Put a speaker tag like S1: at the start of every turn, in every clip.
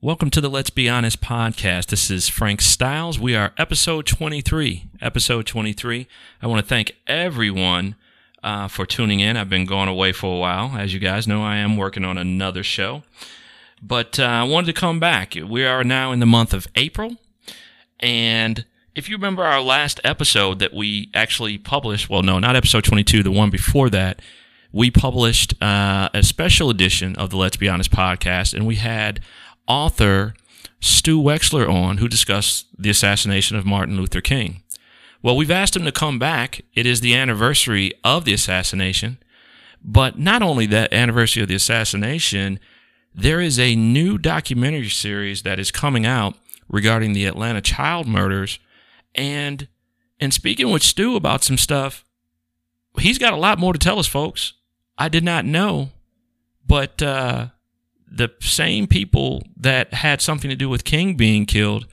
S1: Welcome to the Let's Be Honest podcast. This is Frank Styles. We are episode 23. Episode 23. I want to thank everyone uh, for tuning in. I've been going away for a while. As you guys know, I am working on another show. But uh, I wanted to come back. We are now in the month of April. And if you remember our last episode that we actually published, well, no, not episode 22, the one before that, we published uh, a special edition of the Let's Be Honest podcast. And we had author Stu Wexler on, who discussed the assassination of Martin Luther King. Well, we've asked him to come back. It is the anniversary of the assassination. But not only that anniversary of the assassination, there is a new documentary series that is coming out regarding the Atlanta child murders. And and speaking with Stu about some stuff, he's got a lot more to tell us, folks. I did not know, but uh, the same people that had something to do with King being killed,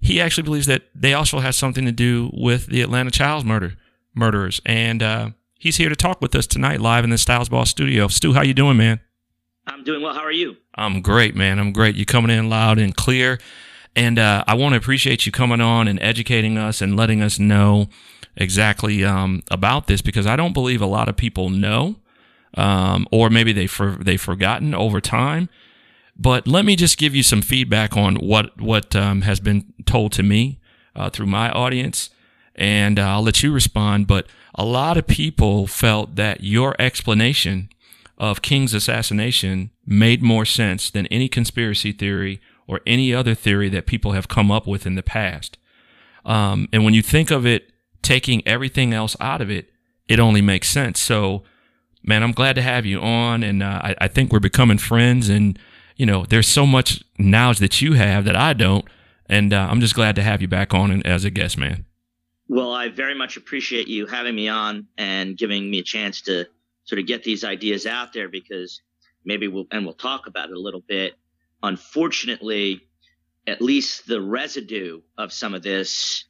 S1: he actually believes that they also had something to do with the Atlanta child murder murderers. And uh, he's here to talk with us tonight, live in the Styles Ball studio. Stu, how you doing, man?
S2: I'm doing well. How are you?
S1: I'm great, man. I'm great. You're coming in loud and clear, and uh, I want to appreciate you coming on and educating us and letting us know exactly um, about this because I don't believe a lot of people know um, or maybe they for, they've forgotten over time. But let me just give you some feedback on what what um, has been told to me uh, through my audience, and uh, I'll let you respond. But a lot of people felt that your explanation of King's assassination made more sense than any conspiracy theory or any other theory that people have come up with in the past. Um, and when you think of it, taking everything else out of it, it only makes sense. So man, I'm glad to have you on, and uh, I, I, think we're becoming friends. And you know, there's so much knowledge that you have that I don't, and uh, I'm just glad to have you back on as a guest, man.
S2: Well, I very much appreciate you having me on and giving me a chance to sort of get these ideas out there because maybe we'll and we'll talk about it a little bit. Unfortunately, at least the residue of some of this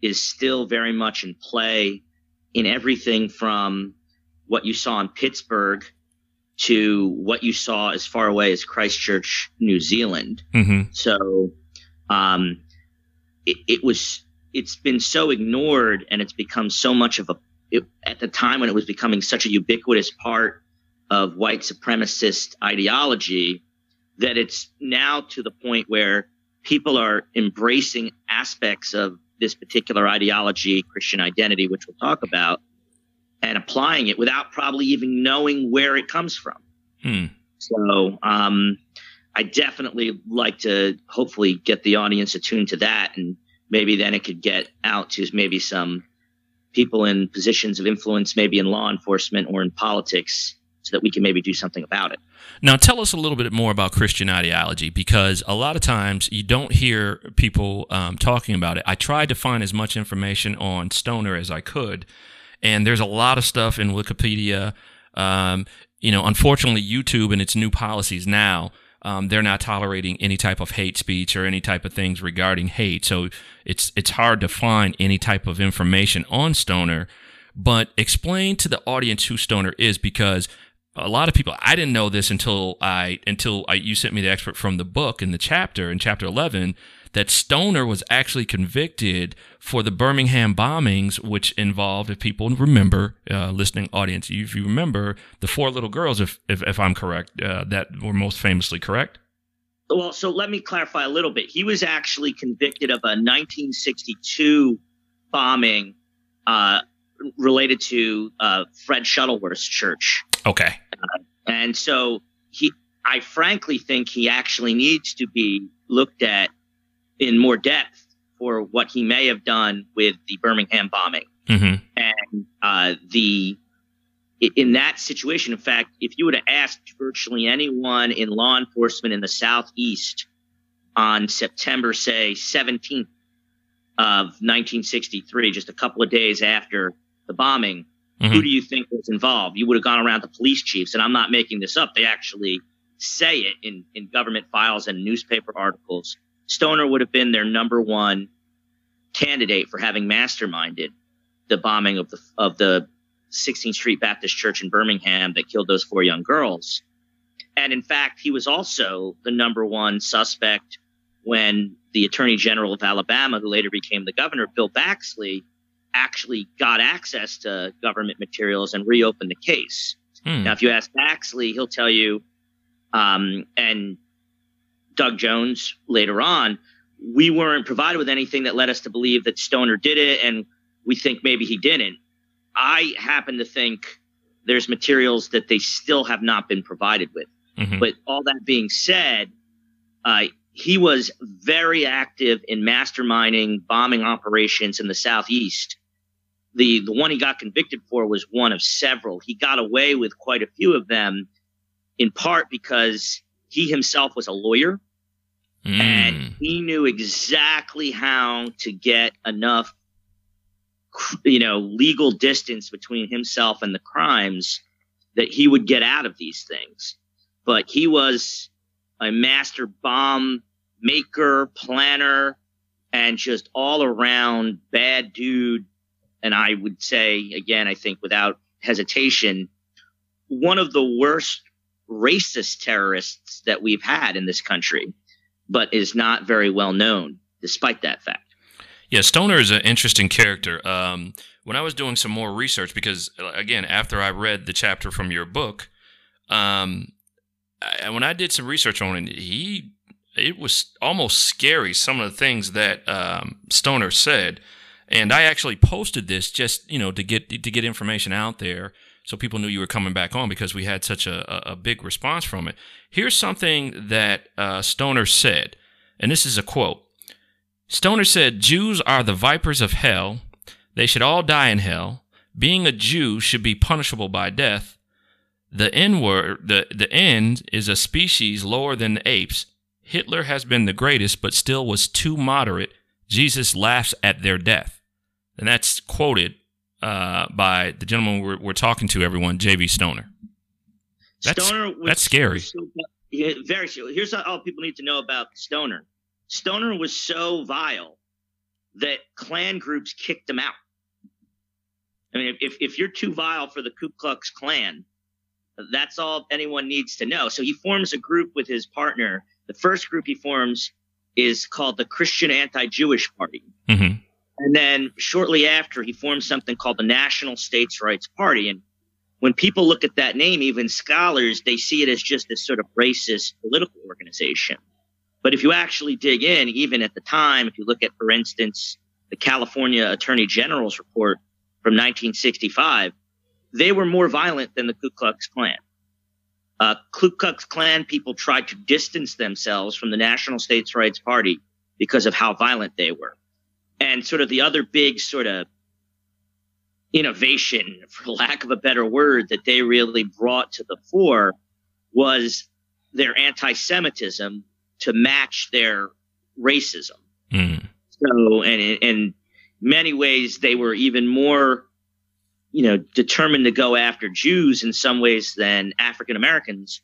S2: is still very much in play in everything from what you saw in Pittsburgh to what you saw as far away as Christchurch, New Zealand. Mm-hmm. So um, it, it, was it's been so ignored and it's become so much of a it, at the time when it was becoming such a ubiquitous part of white supremacist ideology that it's now to the point where people are embracing aspects of this particular ideology, Christian identity, which we'll talk about, and applying it without probably even knowing where it comes from. Hmm. So um, I definitely like to hopefully get the audience attuned to that, and maybe then it could get out to maybe some people in positions of influence, maybe in law enforcement or in politics, so that we can maybe do something about it.
S1: Now, tell us a little bit more about Christian ideology because a lot of times you don't hear people um, talking about it. I tried to find as much information on Stoner as I could, and there's a lot of stuff in Wikipedia. Um, you know, unfortunately, YouTube and its new policies now, um, they're not tolerating any type of hate speech or any type of things regarding hate. So it's it's hard to find any type of information on Stoner. But explain to the audience who Stoner is because a lot of people I didn't know this until I until I, you sent me the expert from the book in the chapter in chapter 11 that Stoner was actually convicted for the Birmingham bombings, which involved, if people remember, uh, listening audience, if you remember, the four little girls, if if, if I'm correct, uh, that were most famously correct.
S2: Well, so let me clarify a little bit. He was actually convicted of a 1962 bombing uh, related to uh, Fred Shuttlesworth's church.
S1: Okay.
S2: And so he, I frankly think he actually needs to be looked at in more depth for what he may have done with the Birmingham bombing. Mm-hmm. And uh, the in that situation, in fact, if you would have asked virtually anyone in law enforcement in the southeast on September, say, 17th of 1963, just a couple of days after the bombing, mm-hmm. who do you think was involved? You would have gone around to police chiefs, and I'm not making this up. They actually say it in, in government files and newspaper articles Stoner would have been their number one candidate for having masterminded the bombing of the of the 16th Street Baptist Church in Birmingham that killed those four young girls. And in fact, he was also the number one suspect when the Attorney General of Alabama, who later became the governor, Bill Baxley, actually got access to government materials and reopened the case. Hmm. Now, if you ask Baxley, he'll tell you, um, and Doug Jones later on, we weren't provided with anything that led us to believe that Stoner did it, and we think maybe he didn't. I happen to think there's materials that they still have not been provided with. Mm-hmm. But all that being said, uh, he was very active in masterminding bombing operations in the southeast. The the one he got convicted for was one of several. He got away with quite a few of them, in part because he himself was a lawyer, mm. and he knew exactly how to get enough, you know, legal distance between himself and the crimes that he would get out of these things. But he was a master bomb maker, planner, and just all around bad dude. And I would say, again, I think without hesitation, one of the worst racist terrorists that we've had in this country, but is not very well known despite that fact.
S1: Yeah, Stoner is an interesting character. Um, when I was doing some more research, because again, after I read the chapter from your book, um, I, when I did some research on it, he it was almost scary some of the things that um, Stoner said, and I actually posted this just you know to get to get information out there so people knew you were coming back on because we had such a, a big response from it. Here's something that uh, Stoner said, and this is a quote. Stoner said, "Jews are the vipers of hell. They should all die in hell. Being a Jew should be punishable by death." The N word, the, the end is a species lower than the apes. Hitler has been the greatest, but still was too moderate. Jesus laughs at their death. And that's quoted uh, by the gentleman we're, we're, talking to, everyone, J.B. Stoner. That's, Stoner was, that's scary.
S2: So, yeah, very. Here's all people need to know about Stoner. Stoner was so vile that Klan groups kicked him out. I mean, if, if you're too vile for the Ku Klux Klan, that's all anyone needs to know. So he forms a group with his partner. The first group he forms is called the Christian Anti-Jewish Party. Mm-hmm. And then shortly after, he forms something called the National States Rights Party. And when people look at that name, even scholars, they see it as just this sort of racist political organization. But if you actually dig in, even at the time, if you look at, for instance, the California Attorney General's report from 1965, they were more violent than the Ku Klux Klan. Uh, Ku Klux Klan people tried to distance themselves from the National States Rights Party because of how violent they were. And sort of the other big sort of innovation, for lack of a better word, that they really brought to the fore was their anti Semitism to match their racism. Mm. So, and in many ways, they were even more you know, determined to go after Jews in some ways than African Americans.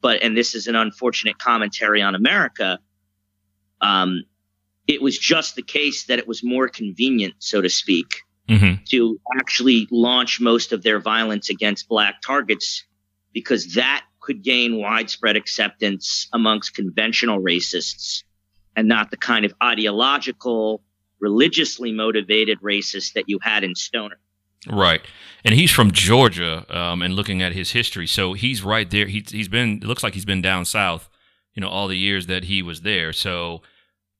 S2: But, and this is an unfortunate commentary on America. Um, it was just the case that it was more convenient, so to speak, mm-hmm. to actually launch most of their violence against black targets because that could gain widespread acceptance amongst conventional racists and not the kind of ideological, religiously motivated racists that you had in Stoner.
S1: Right, and he's from Georgia, um, and looking at his history, so he's right there. He, he's been. It looks like he's been down south, you know, all the years that he was there. So,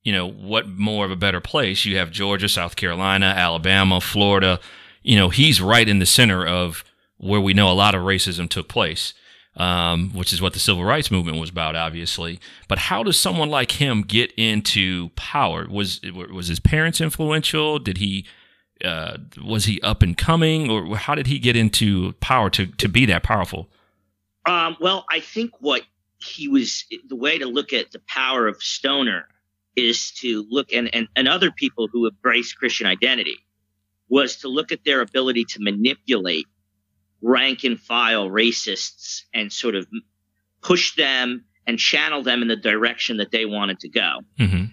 S1: you know, what more of a better place? You have Georgia, South Carolina, Alabama, Florida. You know, he's right in the center of where we know a lot of racism took place, um, which is what the civil rights movement was about, obviously. But how does someone like him get into power? Was was his parents influential? Did he uh, was he up and coming, or how did he get into power to to be that powerful?
S2: Um, well, I think what he was the way to look at the power of Stoner is to look and, and, and other people who embrace Christian identity was to look at their ability to manipulate rank and file racists and sort of push them and channel them in the direction that they wanted to go. Mm-hmm.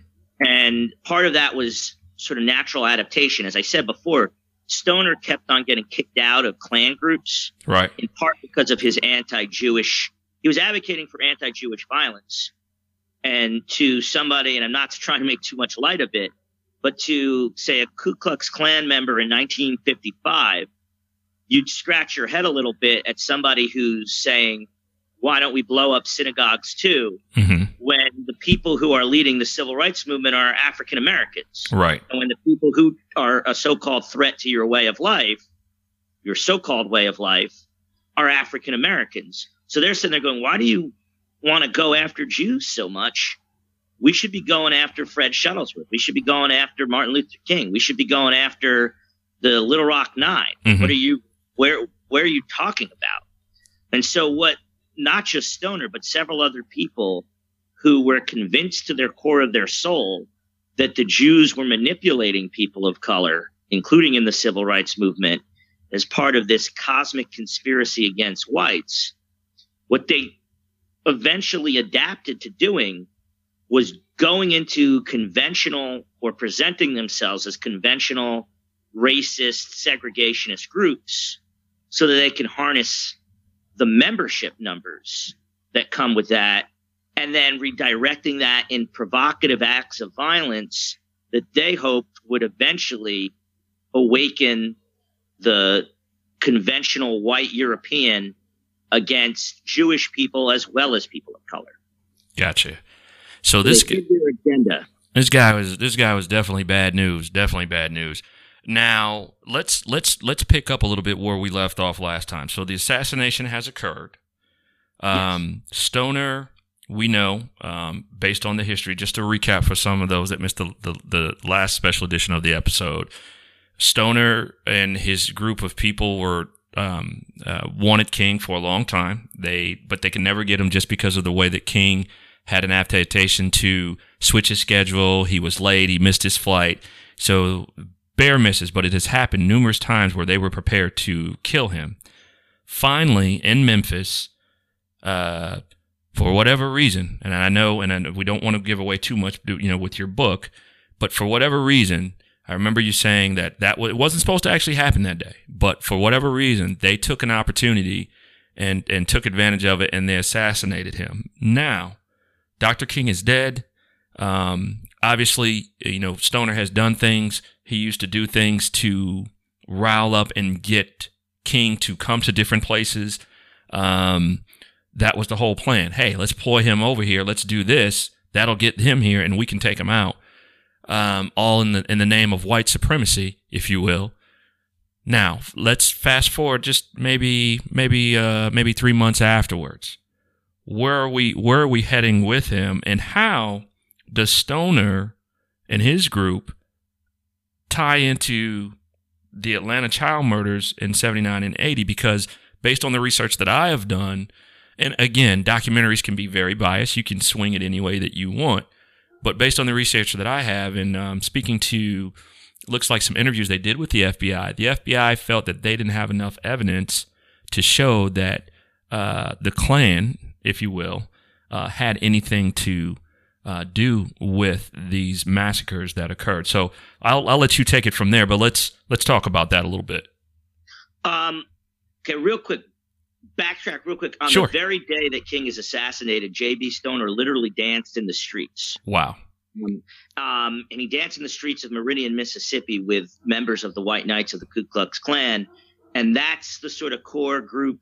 S2: And part of that was sort of natural adaptation. As I said before, Stoner kept on getting kicked out of Klan groups,
S1: right?
S2: In part because of his anti-Jewish. He was advocating for anti-Jewish violence, and to somebody, and I'm not trying to make too much light of it, but to say a Ku Klux Klan member in 1955, you'd scratch your head a little bit at somebody who's saying, "Why don't we blow up synagogues too?"
S1: Mm-hmm.
S2: When the people who are leading the civil rights movement are African Americans,
S1: right?
S2: And when the people who are a so-called threat to your way of life, your so-called way of life, are African Americans. So they're sitting there going, "Why do you want to go after Jews so much?" We should be going after Fred Shuttlesworth. We should be going after Martin Luther King. We should be going after the Little Rock 9
S1: Mhm.
S2: What are you? Where? Where are you talking about? And so, what? Not just Stoner, but several other people who were convinced to their core of their soul that the Jews were manipulating people of color, including in the civil rights movement, as part of this cosmic conspiracy against whites. What they eventually adapted to doing was going into conventional or presenting themselves as conventional racist segregationist groups so that they can harness the membership numbers that come with that and then redirecting that in provocative acts of violence that they hoped would eventually awaken the conventional white European against Jewish people as well as people of color.
S1: Gotcha. So this
S2: agenda.
S1: this guy was this guy was definitely bad news. Definitely bad news. Now let's let's let's pick up a little bit where we left off last time. So the assassination has occurred. Um, Stoner, we know, um, based on the history, just to recap for some of those that missed the, the, the last special edition of the episode, Stoner and his group of people were um, uh, wanted King for a long time. They but they could never get him just because of the way that King had an adaptation to switch his schedule. He was late. He missed his flight. So bare misses, but it has happened numerous times where they were prepared to kill him. Finally, in Memphis, uh, for whatever reason, and I know, and I, we don't want to give away too much, you know, with your book, but for whatever reason, I remember you saying that that it wasn't supposed to actually happen that day, but for whatever reason, they took an opportunity and and took advantage of it, and they assassinated him. Now, Dr. King is dead. Um, obviously, you know, Stoner has done things. He used to do things to rile up and get King to come to different places. Um, that was the whole plan. Hey, let's ploy him over here. Let's do this. That'll get him here, and we can take him out. Um, all in the in the name of white supremacy, if you will. Now let's fast forward just maybe maybe uh, maybe three months afterwards. Where are we where are we heading with him, and how does Stoner and his group tie into the Atlanta child murders in 79 and 80 because based on the research that I have done and again documentaries can be very biased. You can swing it any way that you want. But based on the research that I have and um, speaking to looks like some interviews they did with the FBI the FBI felt that they didn't have enough evidence to show that uh, the Klan if you will uh, had anything to uh, do with these massacres that occurred. So I'll I'll let you take it from there, but let's let's talk about that a little bit.
S2: Um, okay, real quick, backtrack real quick. On
S1: Sure.
S2: the very day that King is assassinated, J.B. Stoner literally danced in the streets.
S1: Wow.
S2: Um, and he danced in the streets of Meridian, Mississippi with members of the White Knights of the Ku Klux Klan. And that's the sort of core group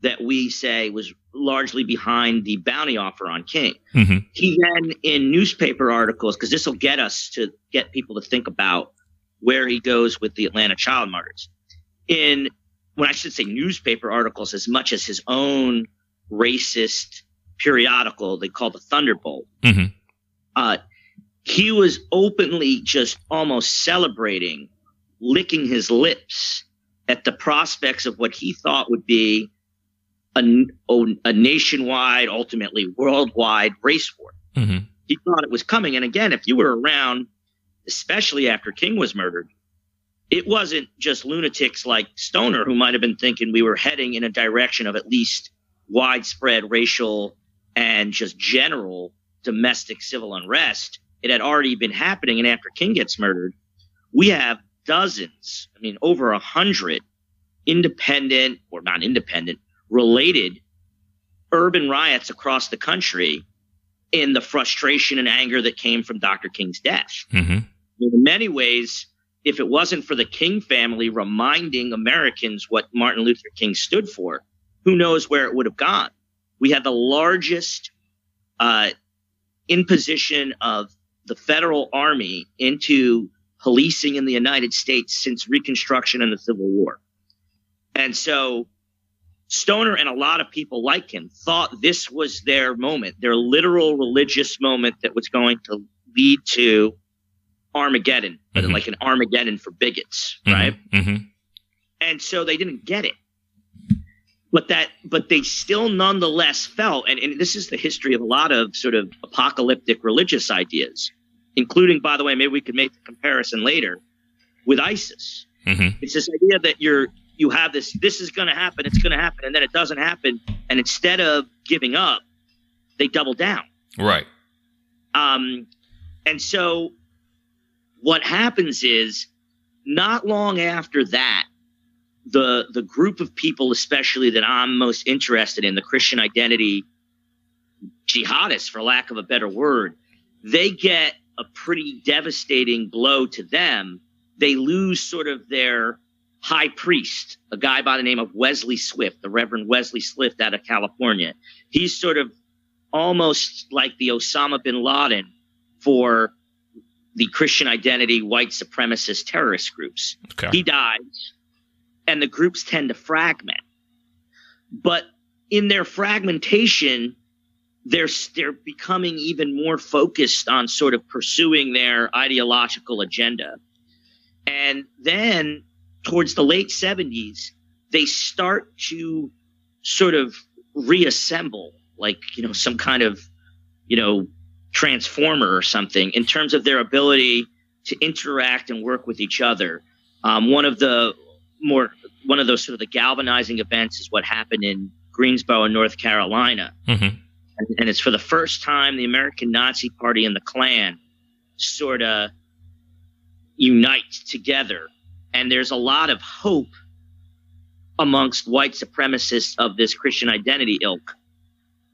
S2: that we say was largely behind the bounty offer on King.
S1: hmm
S2: He then, in newspaper articles, because this will get us to get people to think about where he goes with the Atlanta child martyrs. In, when I should say newspaper articles, as much as his own racist periodical they call the Thunderbolt,
S1: hmm
S2: uh, he was openly just almost celebrating, licking his lips at the prospects of what he thought would be a, a nationwide, ultimately worldwide race war.
S1: hmm
S2: He thought it was coming. And again, if you were around, especially after King was murdered, it wasn't just lunatics like Stoner who might have been thinking we were heading in a direction of at least widespread racial and just general domestic civil unrest. It had already been happening. And after King gets murdered, we have dozens, I mean, over a hundred independent or not independent related urban riots across the country in the frustration and anger that came from Dr. King's death.
S1: Mm-hmm.
S2: In many ways, if it wasn't for the King family reminding Americans what Martin Luther King stood for, who knows where it would have gone? We had the largest uh, imposition of the federal army into policing in the United States since Reconstruction and the Civil War. And so Stoner and a lot of people like him thought this was their moment, their literal religious moment that was going to lead to Armageddon,
S1: Mhm.
S2: like an Armageddon for bigots,
S1: Mhm.
S2: right?
S1: Mm-hmm.
S2: And so they didn't get it. But that, but they still nonetheless felt, and, and this is the history of a lot of sort of apocalyptic religious ideas, including, by the way, maybe we could make the comparison later with ISIS.
S1: Mm-hmm.
S2: It's this idea that you're you have this this is going to happen, it's going to happen, and then it doesn't happen, and instead of giving up, they double down.
S1: Right.
S2: Um, and so what happens is not long after that, the the group of people, especially that I'm most interested in, the Christian identity jihadists, for lack of a better word, they get a pretty devastating blow to them. They lose sort of their high priest, a guy by the name of Wesley Swift, the Reverend Wesley Swift out of California. He's sort of almost like the Osama bin Laden for the Christian identity white supremacist terrorist groups.
S1: Okay.
S2: He dies, and the groups tend to fragment. But in their fragmentation, they're they're becoming even more focused on sort of pursuing their ideological agenda. And then towards the late 70s, they start to sort of reassemble like, you know, some kind of, you know, transformer or something in terms of their ability to interact and work with each other. Um, one of the more one of those sort of the galvanizing events is what happened in Greensboro, North Carolina,
S1: Mm-hmm.
S2: and, and it's for the first time the American Nazi Party and the Klan sort of unite together, and there's a lot of hope amongst white supremacists of this Christian identity ilk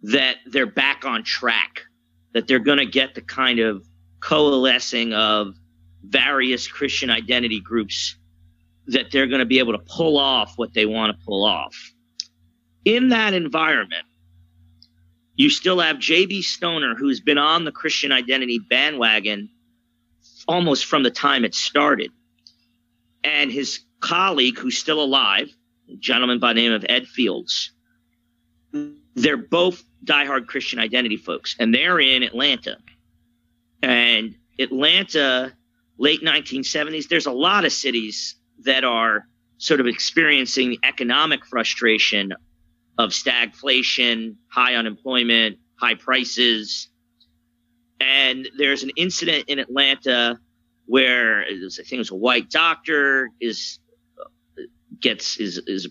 S2: that they're back on track, that they're going to get the kind of coalescing of various Christian identity groups that they're going to be able to pull off what they want to pull off. In that environment, you still have J.B. Stoner, who's been on the Christian identity bandwagon almost from the time it started, and his colleague, who's still alive, a gentleman by the name of Ed Fields. They're both diehard Christian identity folks, and they're in Atlanta. And Atlanta, late 1970s, there's a lot of cities that are sort of experiencing economic frustration of stagflation, high unemployment, high prices. And there's an incident in Atlanta where was, I think it was a white doctor is gets is is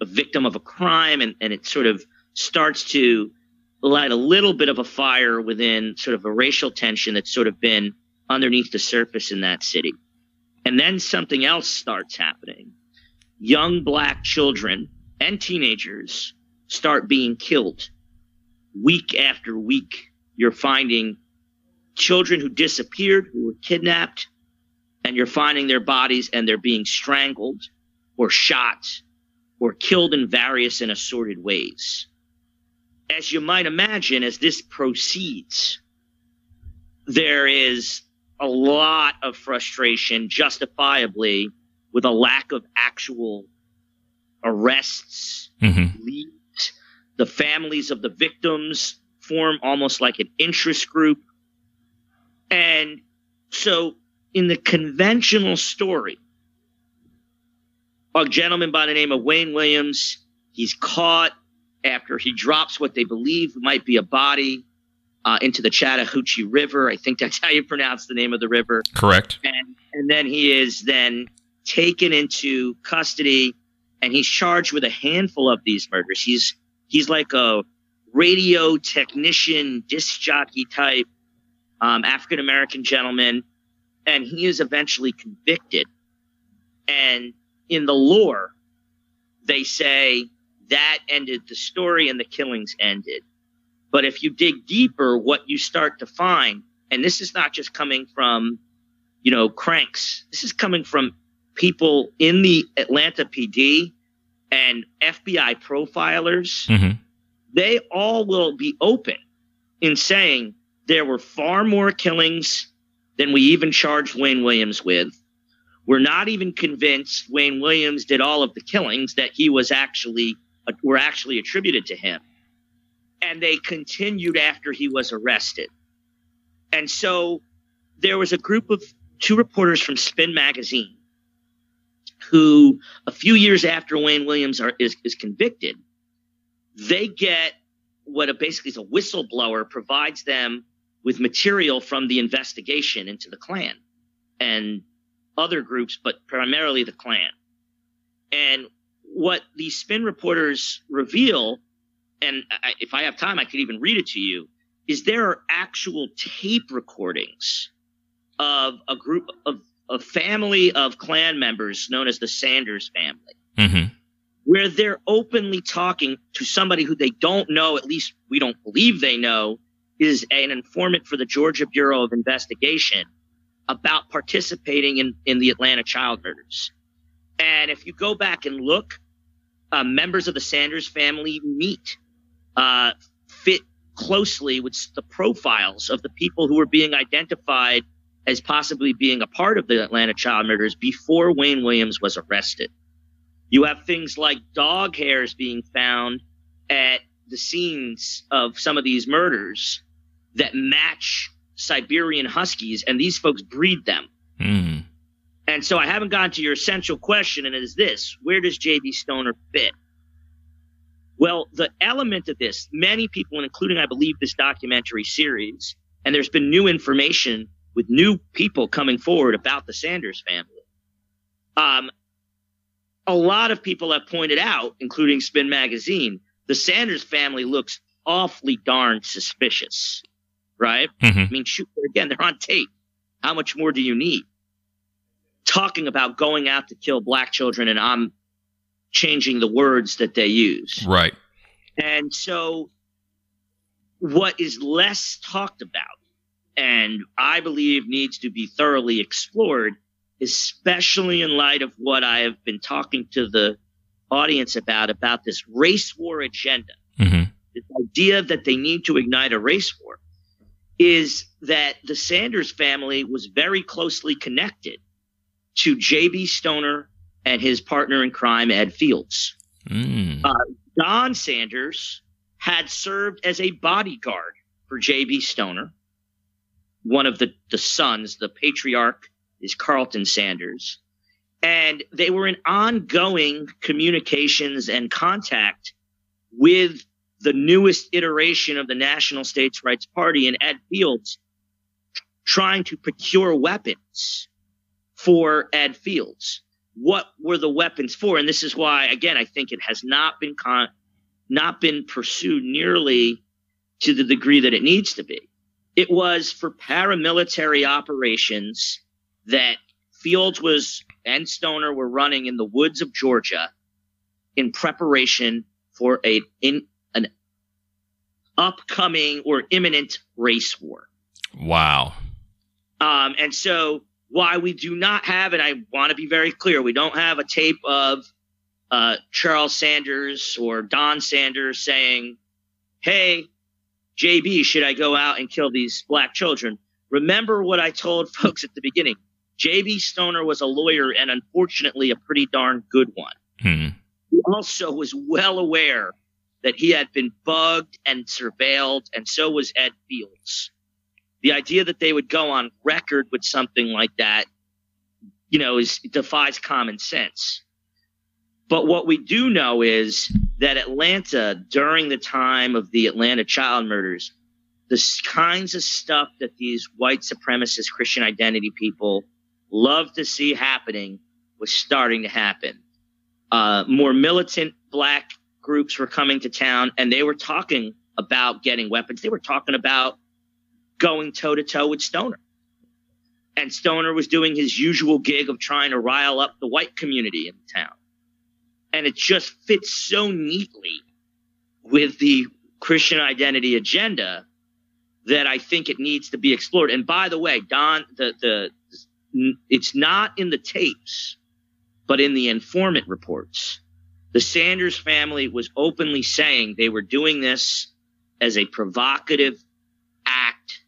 S2: a victim of a crime and, and it sort of starts to light a little bit of a fire within sort of a racial tension that's sort of been underneath the surface in that city. And then something else starts happening. Young black children and teenagers start being killed. Week after week, you're finding children who disappeared, who were kidnapped, and you're finding their bodies and they're being strangled or shot or killed in various and assorted ways. As you might imagine, as this proceeds, there is a lot of frustration, justifiably, with a lack of actual arrests,
S1: Mm-hmm.
S2: leads. The families of the victims form almost like an interest group. And so, in the conventional story, a gentleman by the name of Wayne Williams, he's caught after he drops what they believe might be a body uh, into the Chattahoochee River. I think that's how you pronounce the name of the river
S1: Correct.
S2: and and then he is then taken into custody and he's charged with a handful of these murders he's he's like a radio technician disc jockey type um, african american gentleman and he is eventually convicted And in the lore, they say that ended the story and the killings ended. But if you dig deeper, what you start to find, and this is not just coming from, you know, cranks, this is coming from people in the Atlanta PD and FBI profilers.
S1: Mm-hmm.
S2: They all will be open in saying there were far more killings than we even charged Wayne Williams with. We're not even convinced Wayne Williams did all of the killings that he was actually uh, were actually attributed to him. And they continued after he was arrested. And so there was a group of two reporters from Spin Magazine who, a few years after Wayne Williams are, is, is convicted, they get what a, basically is a whistleblower provides them with material from the investigation into the Klan and other groups, but primarily the Klan. And what these spin reporters reveal, and I, if I have time, I could even read it to you, is there are actual tape recordings of a group of a family of Klan members known as the Sanders family,
S1: Mm-hmm.
S2: where they're openly talking to somebody who they don't know, at least we don't believe they know, is an informant for the Georgia Bureau of Investigation about participating in, in the Atlanta child murders. And if you go back and look, uh, members of the Sanders family meet, uh, fit closely with the profiles of the people who were being identified as possibly being a part of the Atlanta child murders before Wayne Williams was arrested. You have things like dog hairs being found at the scenes of some of these murders that match Siberian Huskies, and these folks breed them.
S1: Mm.
S2: And so I haven't gotten to your essential question, and it is this where does JB Stoner fit? Well, the element of this, many people, including, I believe, this documentary series, and there's been new information with new people coming forward about the Sanders family. Um, a lot of people have pointed out, including Spin Magazine, the Sanders family looks awfully darn suspicious, right?
S1: Mm-hmm.
S2: I mean, shoot, again, they're on tape. How much more do you need? Talking about going out to kill black children, and I'm changing the words that they use.
S1: Right.
S2: And so, what is less talked about, and I believe needs to be thoroughly explored, especially in light of what I have been talking to the audience about, about this race war agenda,
S1: Mm-hmm.
S2: this idea that they need to ignite a race war, is that the Sanders family was very closely connected to J.B. Stoner and his partner in crime, Ed Fields.
S1: Mm.
S2: Uh, Don Sanders had served as a bodyguard for J.B. Stoner. One of the, the sons, the patriarch, is Carlton Sanders. And they were in ongoing communications and contact with the newest iteration of the National States Rights Party and Ed Fields trying to procure weapons for Ed Fields. What were the weapons for? And this is why, again, I think it has not been con- not been pursued nearly to the degree that it needs to be. It was for paramilitary operations that Fields was and Stoner were running in the woods of Georgia in preparation for a in upcoming or imminent race war.
S1: Wow.
S2: Um, and so, why we do not have, and I want to be very clear, we don't have a tape of uh, Charles Sanders or Don Sanders saying, Hey, JB, should I go out and kill these black children? Remember what I told folks at the beginning. JB Stoner was a lawyer and unfortunately a pretty darn good one.
S1: Hmm.
S2: He also was well aware that he had been bugged and surveilled, and so was Ed Fields. The idea that they would go on record with something like that, you know, is defies common sense. But what we do know is that Atlanta, during the time of the Atlanta child murders, the kinds of stuff that these white supremacist Christian identity people love to see happening was starting to happen. Uh, more militant black groups were coming to town and they were talking about getting weapons. They were talking about going toe to toe with Stoner. and Stoner was doing his usual gig of trying to rile up the white community in town. And it just fits so neatly with the Christian identity agenda that I think it needs to be explored. And by the way, Don, the the it's not in the tapes, but in the informant reports. The Sanders family was openly saying they were doing this as a provocative act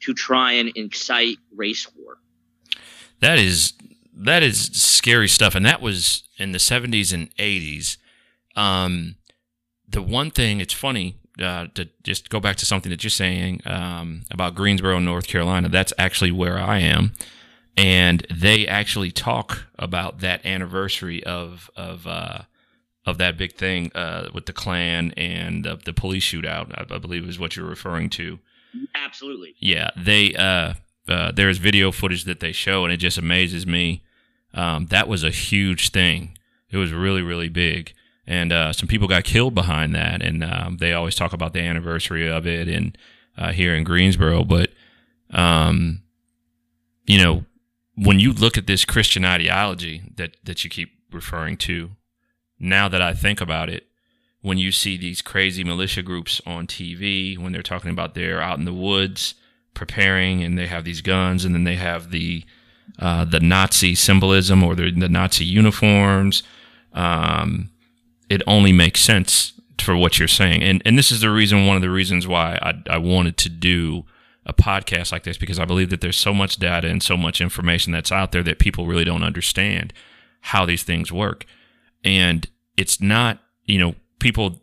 S2: to try and incite race war.
S1: That is that is scary stuff, and that was in the seventies and eighties. Um, the one thing it's funny uh, to just go back to something that you're saying um, about Greensboro, North Carolina. That's actually where I am, and they actually talk about that anniversary of of uh, of that big thing uh, with the Klan and the, the police shootout. I, I, believe is what you're referring to.
S2: Absolutely.
S1: Yeah, they uh, uh, there's video footage that they show, and it just amazes me. Um, that was a huge thing. It was really really big and uh, some people got killed behind that. And um, they always talk about the anniversary of it and uh, here in Greensboro. But um, you know, when you look at this Christian ideology that that you keep referring to, now that I think about it, when you see these crazy militia groups on TV, when they're talking about they're out in the woods preparing and they have these guns, and then they have the uh, the Nazi symbolism or the, the Nazi uniforms. Um, it only makes sense for what you're saying. And and this is the reason one of the reasons why I, I wanted to do a podcast like this because I believe that there's so much data and so much information that's out there that people really don't understand how these things work. And it's not, you know, people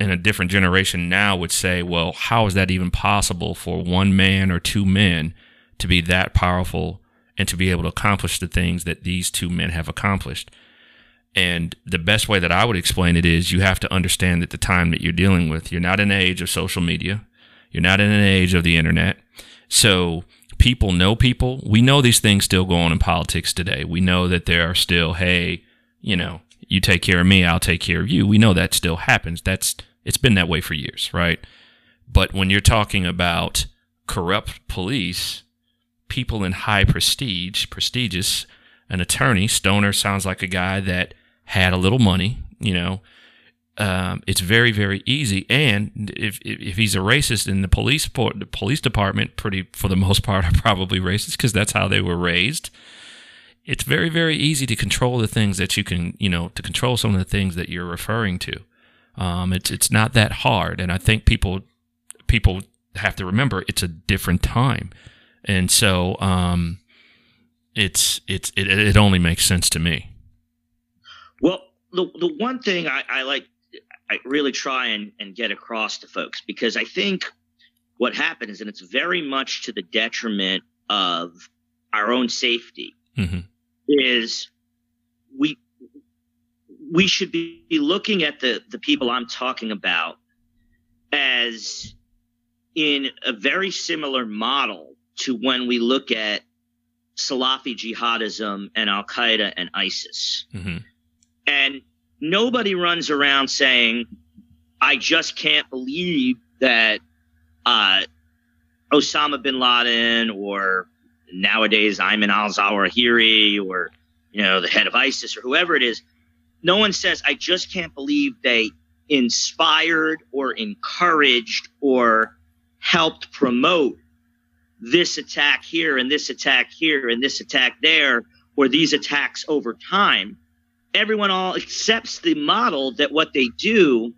S1: in a different generation now would say, well, how is that even possible for one man or two men to be that powerful and to be able to accomplish the things that these two men have accomplished? And the best way that I would explain it is you have to understand that the time that you're dealing with, you're not in an age of social media. You're not in an age of the internet. So people know people. We know these things still go on in politics today. We know that there are still, hey, you know, you take care of me, I'll take care of you. We know that still happens. That's it's been that way for years, right? But when you're talking about corrupt police, people in high prestige, prestigious, an attorney, Stoner sounds like a guy that had a little money, you know, um, it's very very easy. And if if he's a racist in the police the police department, pretty for the most part are probably racist because that's how they were raised. It's very very easy to control the things that you can you know to control some of the things that you're referring to. Um, it's it's not that hard, and I think people people have to remember it's a different time, and so um, it's it's it, it only makes sense to me.
S2: Well, the the one thing I, I like, I really try and, and get across to folks because I think what happens, and it's very much to the detriment of our own safety, mm-hmm. Is we we should be looking at the the people I'm talking about as in a very similar model to when we look at Salafi jihadism and Al Qaeda and ISIS. Mm-hmm. And nobody runs around saying, I just can't believe that uh, Osama bin Laden or nowadays Ayman al Zawahiri or, you know, the head of ISIS or whoever it is. No one says, I just can't believe they inspired or encouraged or helped promote this attack here and this attack here and this attack there or these attacks over time everyone all accepts the model that what they do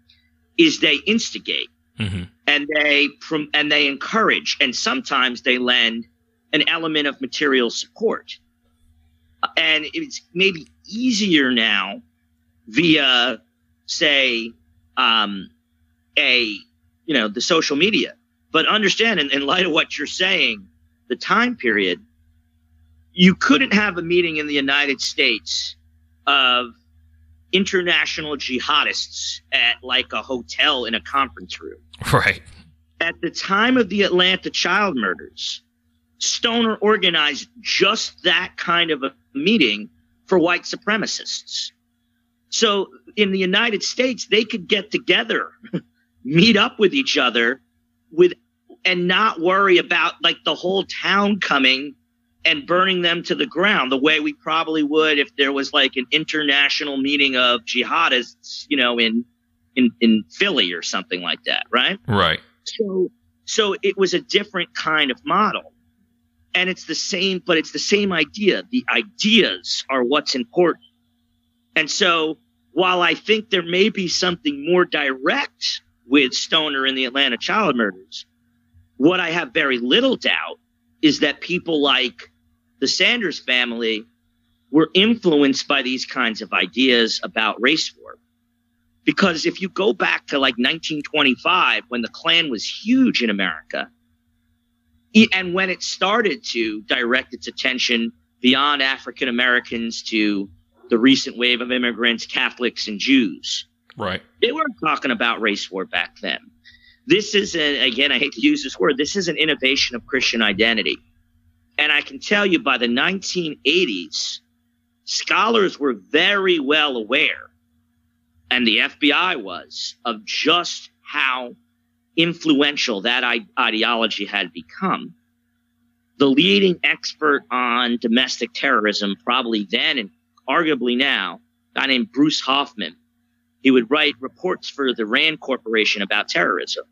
S2: is they instigate mm-hmm. and they and they encourage and sometimes they lend an element of material support and it's maybe easier now via say um, a you know the social media but understand in, in light of what you're saying the time period you couldn't have a meeting in the united states of international jihadists at like a hotel in a conference room.
S1: Right.
S2: At the time of the Atlanta child murders, Stoner organized just that kind of a meeting for white supremacists. So in the United States, they could get together, meet up with each other with and not worry about like the whole town coming and burning them to the ground the way we probably would if there was like an international meeting of jihadists, you know, in in in Philly or something like that, right?
S1: Right.
S2: So so it was a different kind of model. And it's the same, but it's the same idea. The ideas are what's important. And so while I think there may be something more direct with Stoner in the Atlanta child murders, what I have very little doubt is that people like the Sanders family were influenced by these kinds of ideas about race war. Because if you go back to like 1925, when the Klan was huge in America, and when it started to direct its attention beyond African Americans to the recent wave of immigrants, Catholics, and Jews,
S1: right?
S2: They weren't talking about race war back then. This is, a, again, I hate to use this word, this is an innovation of Christian identity. And I can tell you by the 1980s, scholars were very well aware and the FBI was of just how influential that ideology had become. The leading expert on domestic terrorism, probably then and arguably now, guy named Bruce Hoffman, he would write reports for the RAND Corporation about terrorism.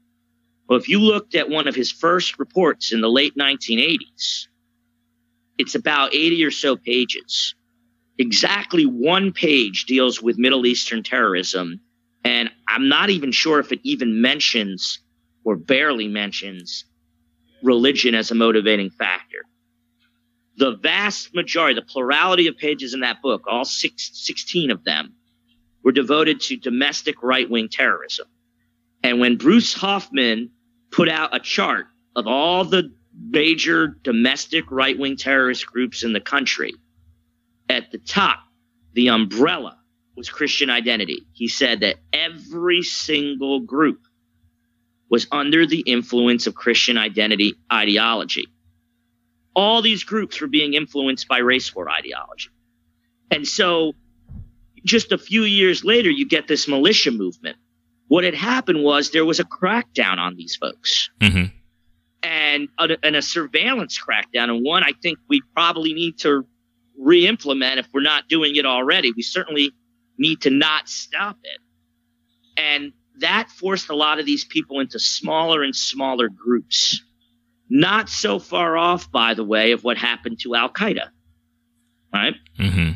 S2: Well, if you looked at one of his first reports in the late 1980s, it's about 80 or so pages exactly one page deals with Middle Eastern terrorism. And I'm not even sure if it even mentions or barely mentions religion as a motivating factor. The vast majority, the plurality of pages in that book, all six, 16 of them, were devoted to domestic right wing terrorism. And when Bruce Hoffman put out a chart of all the major domestic right wing terrorist groups in the country, at the top, the umbrella was Christian identity. He said that every single group was under the influence of Christian identity ideology. All these groups were being influenced by race war ideology. And so just a few years later, you get this militia movement. What had happened was there was a crackdown on these folks. Mm-hmm. And, a, and a surveillance crackdown. And one I think we probably need to re-implement if we're not doing it already. We certainly need to not stop it. And that forced a lot of these people into smaller and smaller groups. Not so far off, by the way, of what happened to Al Qaeda. Right? Mm-hmm.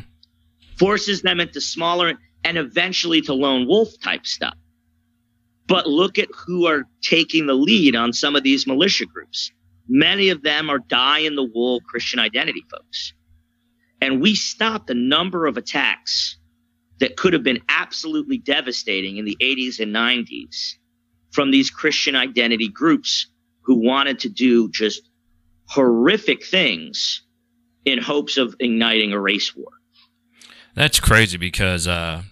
S2: Forces them into smaller and eventually to lone wolf type stuff. But look at who are taking the lead on some of these militia groups. Many of them are die in the wool Christian identity folks. And we stopped a number of attacks that could have been absolutely devastating in the 80s and 90s from these Christian identity groups who wanted to do just horrific things in hopes of igniting a race war.
S1: That's crazy because, uh,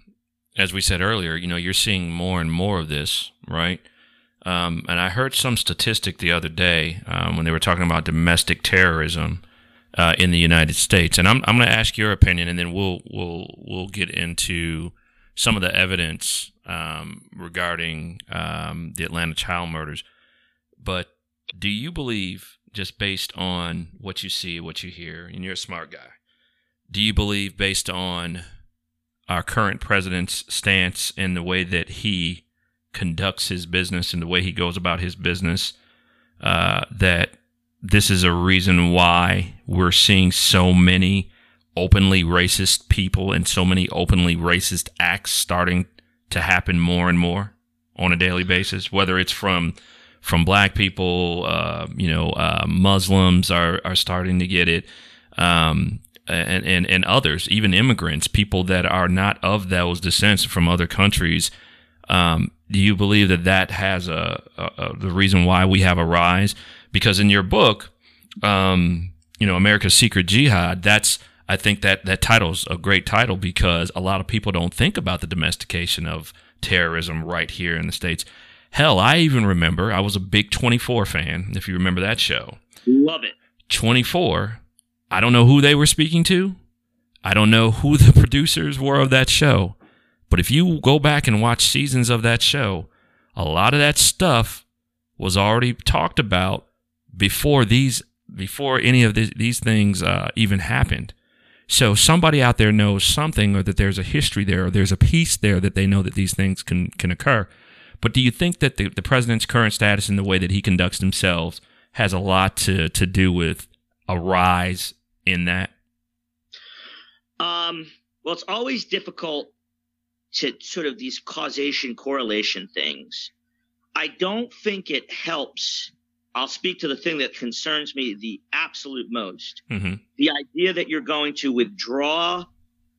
S1: as we said earlier, you know, you're seeing more and more of this, right? Um, and I heard some statistic the other day um, when they were talking about domestic terrorism uh, in the United States. And I'm I'm going to ask your opinion, and then we'll we'll we'll get into some of the evidence um, regarding um, the Atlanta child murders. But do you believe, just based on what you see, what you hear, and you're a smart guy, do you believe, based on our current president's stance and the way that he conducts his business and the way he goes about his business, uh, that this is a reason why we're seeing so many openly racist people and so many openly racist acts starting to happen more and more on a daily basis, whether it's from from black people, uh, you know, uh, Muslims are are starting to get it, um, and, and and others, even immigrants, people that are not of those descents from other countries. Um, do you believe that that has a, a, a the reason why we have a rise? because in your book, um, you know, America's Secret Jihad, that's I think that that title's a great title because a lot of people don't think about the domestication of terrorism right here in the states. Hell, I even remember I was a big 24 fan, if you remember that show.
S2: Love it.
S1: 24. I don't know who they were speaking to. I don't know who the producers were of that show. But if you go back and watch seasons of that show, a lot of that stuff was already talked about before these before any of this, these things uh, even happened. So somebody out there knows something, or that there's a history there, or there's a piece there that they know that these things can can occur. But do you think that the, the president's current status and the way that he conducts himself has a lot to to do with a rise in that?
S2: Um, well, it's always difficult to sort of these causation correlation things. I don't think it helps. I'll speak to the thing that concerns me the absolute most.
S1: Mm-hmm.
S2: The idea that you're going to withdraw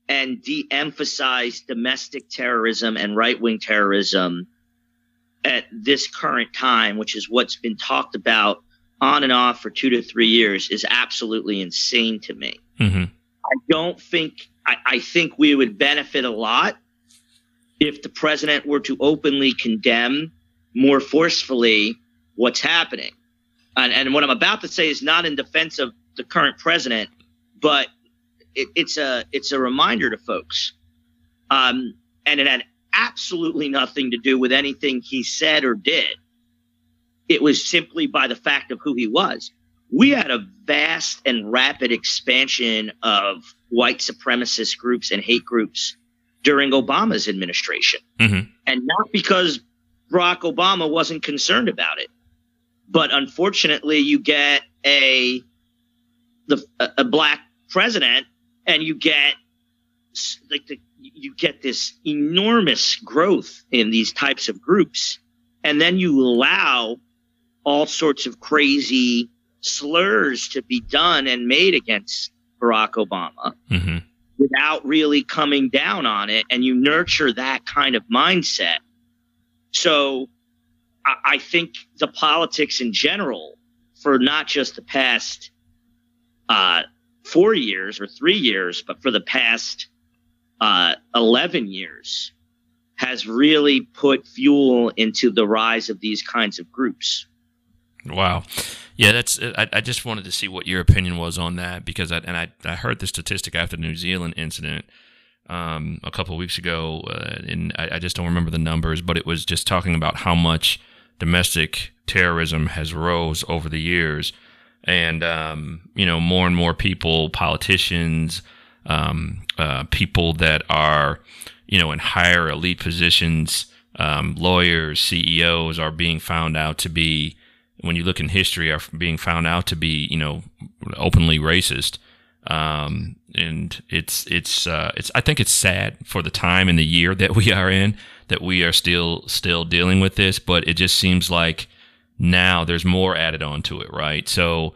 S2: and de emphasize domestic terrorism and right wing terrorism at this current time, which is what's been talked about on and off for two to three years, is absolutely insane to me.
S1: Mm-hmm.
S2: I don't think, I, I think we would benefit a lot if the president were to openly condemn more forcefully what's happening. And, and what I'm about to say is not in defense of the current president, but it, it's a it's a reminder to folks. Um, and it had absolutely nothing to do with anything he said or did. It was simply by the fact of who he was. We had a vast and rapid expansion of white supremacist groups and hate groups during Obama's administration.
S1: Mm-hmm.
S2: And not because Barack Obama wasn't concerned about it, but unfortunately, you get a the a, black president, and you get like the you get this enormous growth in these types of groups, and then you allow all sorts of crazy slurs to be done and made against Barack Obama
S1: Mm-hmm.
S2: Without really coming down on it, and you nurture that kind of mindset. So I, I think the politics in general, for not just the past uh, four years or three years, but for the past uh, 11 years, has really put fuel into the rise of these kinds of groups.
S1: Wow. Yeah, that's. I, I just wanted to see what your opinion was on that because I and I, I heard the statistic after the New Zealand incident um, a couple of weeks ago, uh, and I, I just don't remember the numbers, but it was just talking about how much domestic terrorism has rose over the years, and um, you know more and more people, politicians, um, uh, people that are you know in higher elite positions, um, lawyers, CEOs are being found out to be when you look in history, are being found out to be, you know, openly racist. Um, and it's it's uh, it's I think it's sad for the time and the year that we are in that we are still still dealing with this, but it just seems like now there's more added onto it, right? So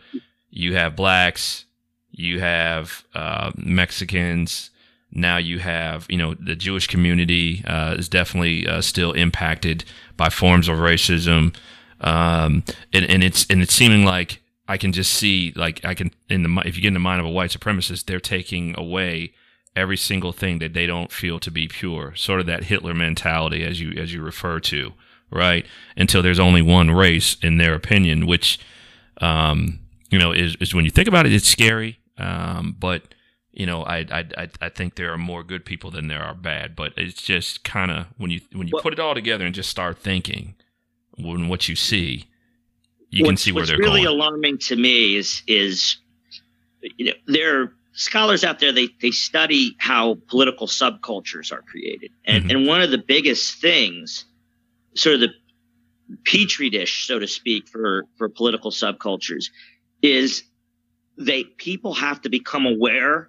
S1: you have blacks, you have uh, Mexicans, now you have you know the Jewish community uh, is definitely uh, still impacted by forms of racism um, and, and it's and it's seeming like I can just see like I can in the if you get in the mind of a white supremacist, they're taking away every single thing that they don't feel to be pure, sort of that Hitler mentality as you as you refer to, right? Until there's only one race in their opinion, which um, you know is, is when you think about it, it's scary. Um, but you know, I, I I think there are more good people than there are bad. But it's just kind of when you when you
S2: Well-
S1: put it all together and just start thinking when what you see, you can see where they're
S2: really
S1: going.
S2: alarming to me is is you know there are scholars out there they they study how political subcultures are created and
S1: Mhm.
S2: and one of the biggest things sort of the petri dish so to speak for for political subcultures is they people have to become aware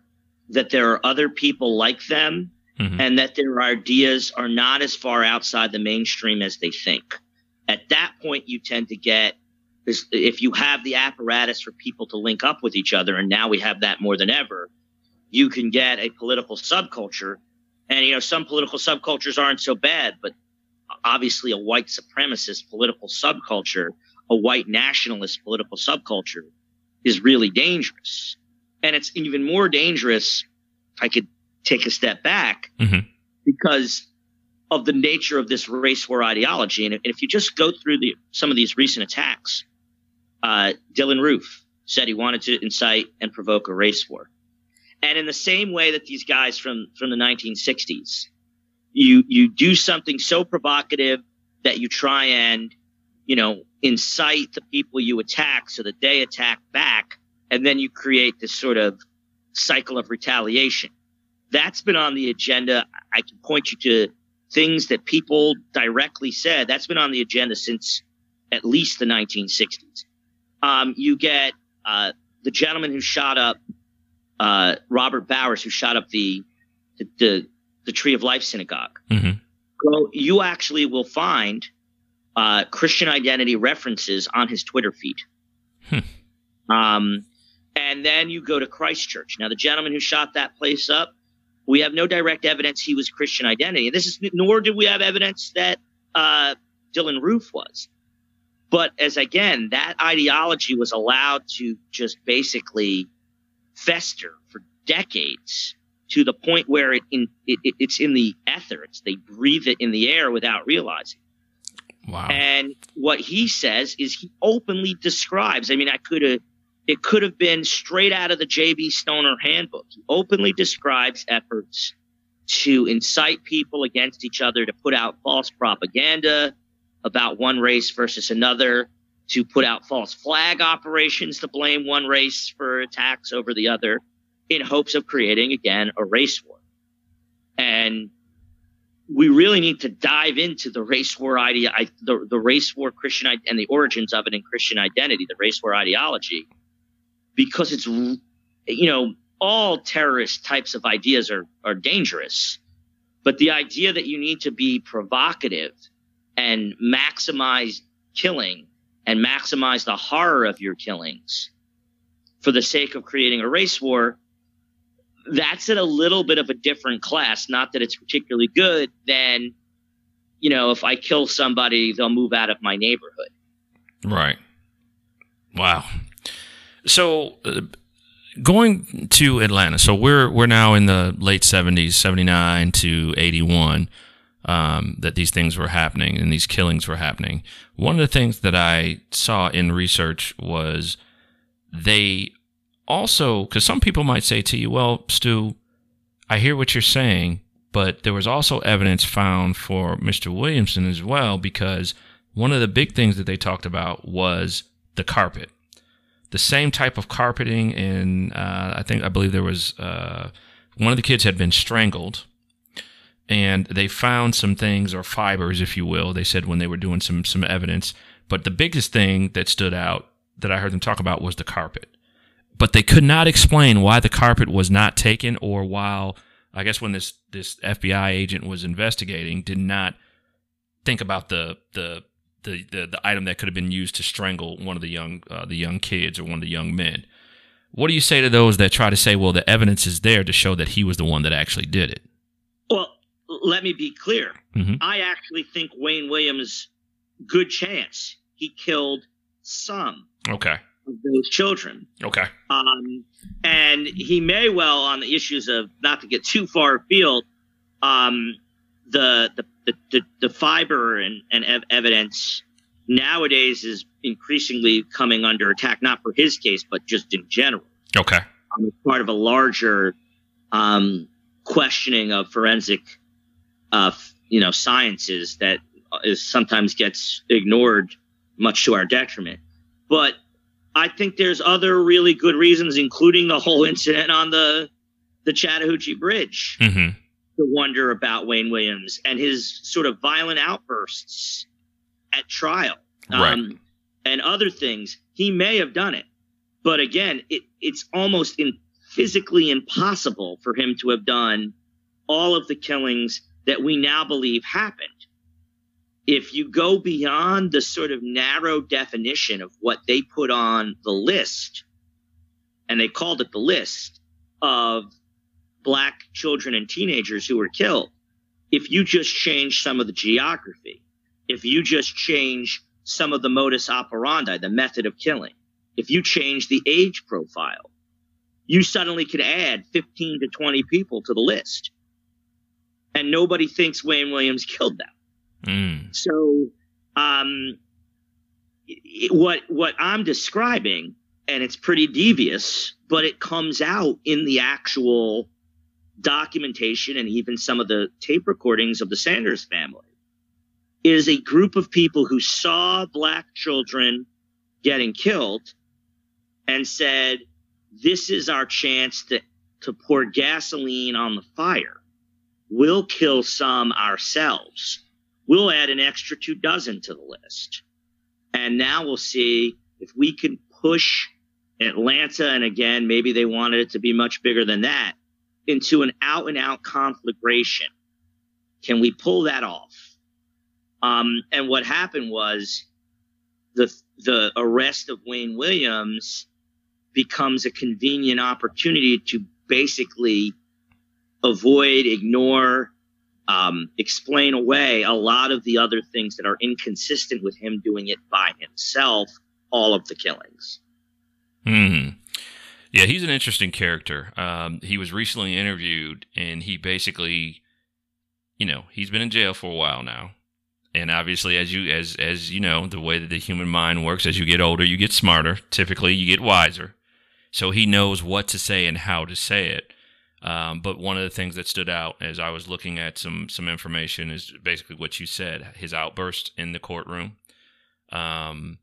S2: that there are other people like them
S1: Mhm.
S2: and that their ideas are not as far outside the mainstream as they think. At that point, you tend to get is if you have the apparatus for people to link up with each other, and now we have that more than ever, you can get a political subculture. And you know, some political subcultures aren't so bad, but obviously a white supremacist political subculture, a white nationalist political subculture is really dangerous. And it's even more dangerous. if I could take a step back
S1: Mhm.
S2: because of the nature of this race war ideology. And if- you just go through the, some of these recent attacks, uh, Dylann Roof said he wanted to incite and provoke a race war. And in the same way that these guys from, from the 1960s, you, you do something so provocative that you try and, you know, incite the people you attack so that they attack back and then you create this sort of cycle of retaliation. That's been on the agenda. I can point you to things that people directly said. That's been on the agenda since at least the 1960s. Um, you get uh, the gentleman who shot up uh, Robert Bowers, who shot up the the, the, the Tree of Life synagogue.
S1: Mm-hmm.
S2: So you actually will find uh, Christian identity references on his Twitter feed.
S1: Hmm.
S2: Um, and then you go to Christchurch. Now, the gentleman who shot that place up, we have no direct evidence he was Christian identity. This is nor do we have evidence that uh, Dylann Roof was. But as again, that ideology was allowed to just basically fester for decades to the point where it, in, it, it, it's in the ether. It's they breathe it in the air without realizing.
S1: Wow.
S2: And what he says is he openly describes. I mean, I could have. It could have been straight out of the J.B. Stoner handbook. He openly describes efforts to incite people against each other, to put out false propaganda about one race versus another, to put out false flag operations to blame one race for attacks over the other in hopes of creating, again, a race war. And we really need to dive into the race war idea, the, the race war Christian and the origins of it in Christian identity, the race war ideology, because it's, you know, all terrorist types of ideas are, are dangerous. But the idea that you need to be provocative and maximize killing and maximize the horror of your killings for the sake of creating a race war that's in a little bit of a different class. Not that it's particularly good than, you know, if I kill somebody, they'll move out of my neighborhood.
S1: Right. Wow. So uh, going to Atlanta. So we're we're now in the late 70s, 79 to 81 um, that these things were happening and these killings were happening. One of the things that I saw in research was they also, because some people might say to you, well, Stu, I hear what you're saying, but there was also evidence found for Mr. Williamson as well, because one of the big things that they talked about was the carpet. The same type of carpeting, and uh, I think, I believe there was uh, one of the kids had been strangled, and they found some things, or fibers, if you will, they said when they were doing some, some evidence. But the biggest thing that stood out that I heard them talk about was the carpet but they could not explain why the carpet was not taken or while I guess when this this FBI agent was investigating did not think about the the the, the, the item that could have been used to strangle one of the young uh, the young kids or one of the young men. What do you say to those that try to say, well, the evidence is there to show that he was the one that actually did it?
S2: Well, let me be clear.
S1: Mm-hmm.
S2: I actually think Wayne Williams, good chance he killed some.
S1: Okay
S2: of those children.
S1: Okay.
S2: Um, and he may well, on the issues of not to get too far afield, um, the, the, the, the, the fiber and, and ev- evidence nowadays is increasingly coming under attack, not for his case, but just in general.
S1: Okay.
S2: Um, part of a larger um, questioning of forensic, uh, you know, sciences that is sometimes gets ignored, much to our detriment. But I think there's other really good reasons, including the whole incident on the the Chattahoochee Bridge,
S1: mm-hmm.
S2: To wonder about Wayne Williams and his sort of violent outbursts at trial,
S1: right.
S2: um, and other things. He may have done it, but again, it, it's almost in, physically impossible for him to have done all of the killings that we now believe happened if you go beyond the sort of narrow definition of what they put on the list, and they called it the list of black children and teenagers who were killed, if you just change some of the geography, if you just change some of the modus operandi, the method of killing, if you change the age profile, you suddenly could add 15 to 20 people to the list. And nobody thinks Wayne Williams killed them.
S1: Mm.
S2: So, um, it, what what I'm describing, and it's pretty devious, but it comes out in the actual documentation and even some of the tape recordings of the Sanders family, is a group of people who saw black children getting killed and said, this is our chance to, to pour gasoline on the fire. We'll kill some ourselves. We'll add an extra two dozen to the list. And now we'll see if we can push Atlanta, and again, maybe they wanted it to be much bigger than that, into an out and out conflagration. Can we pull that off? Um, and what happened was the the arrest of Wayne Williams becomes a convenient opportunity to basically avoid, ignore, um, explain away a lot of the other things that are inconsistent with him doing it by himself, all of the killings.
S1: Hmm. Yeah, he's an interesting character. Um, he was recently interviewed, and he basically, you know, he's been in jail for a while now, and obviously, as you as as you know, the way that the human mind works, as you get older, you get smarter. Typically, you get wiser. So he knows what to say and how to say it. Um, but one of the things that stood out as I was looking at some some information is basically what you said: his outburst in the courtroom. Um,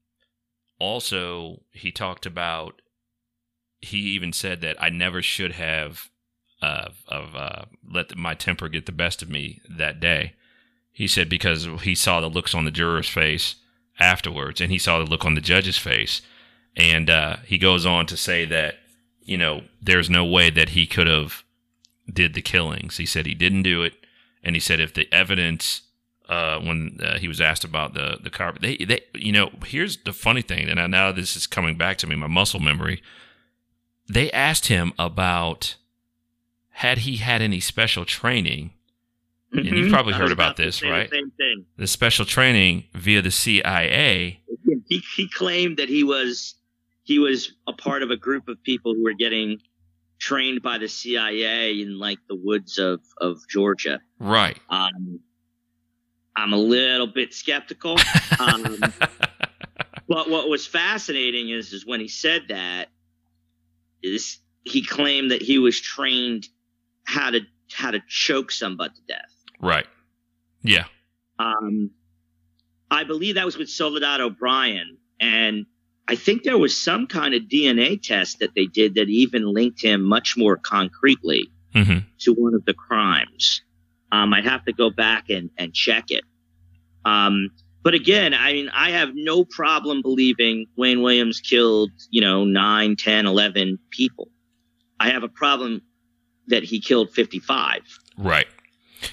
S1: also, he talked about. He even said that I never should have uh, of uh, let my temper get the best of me that day. He said because he saw the looks on the juror's face afterwards, and he saw the look on the judge's face, and uh, he goes on to say that you know there's no way that he could have did the killings. He said he didn't do it, and he said if the evidence uh, when uh, he was asked about the the car, they they you know here's the funny thing, and now this is coming back to me, my muscle memory. They asked him about had he had any special training. Mm-hmm. And you've probably heard about, about this, right?
S2: The same thing.
S1: The special training via the CIA.
S2: He, he claimed that he was he was a part of a group of people who were getting trained by the CIA in like the woods of of Georgia.
S1: Right.
S2: Um, I'm a little bit skeptical. Um, but what was fascinating is is when he said that is he claimed that he was trained how to how to choke somebody to death.
S1: Right. Yeah.
S2: Um, I believe that was with Soledad O'Brien, and I think there was some kind of DNA test that they did that even linked him much more concretely
S1: mm-hmm.
S2: to one of the crimes. Um, I'd have to go back and, and check it. Um, but again, I mean, I have no problem believing Wayne Williams killed, you know, 9, 10, 11 people. I have a problem that he killed 55.
S1: Right.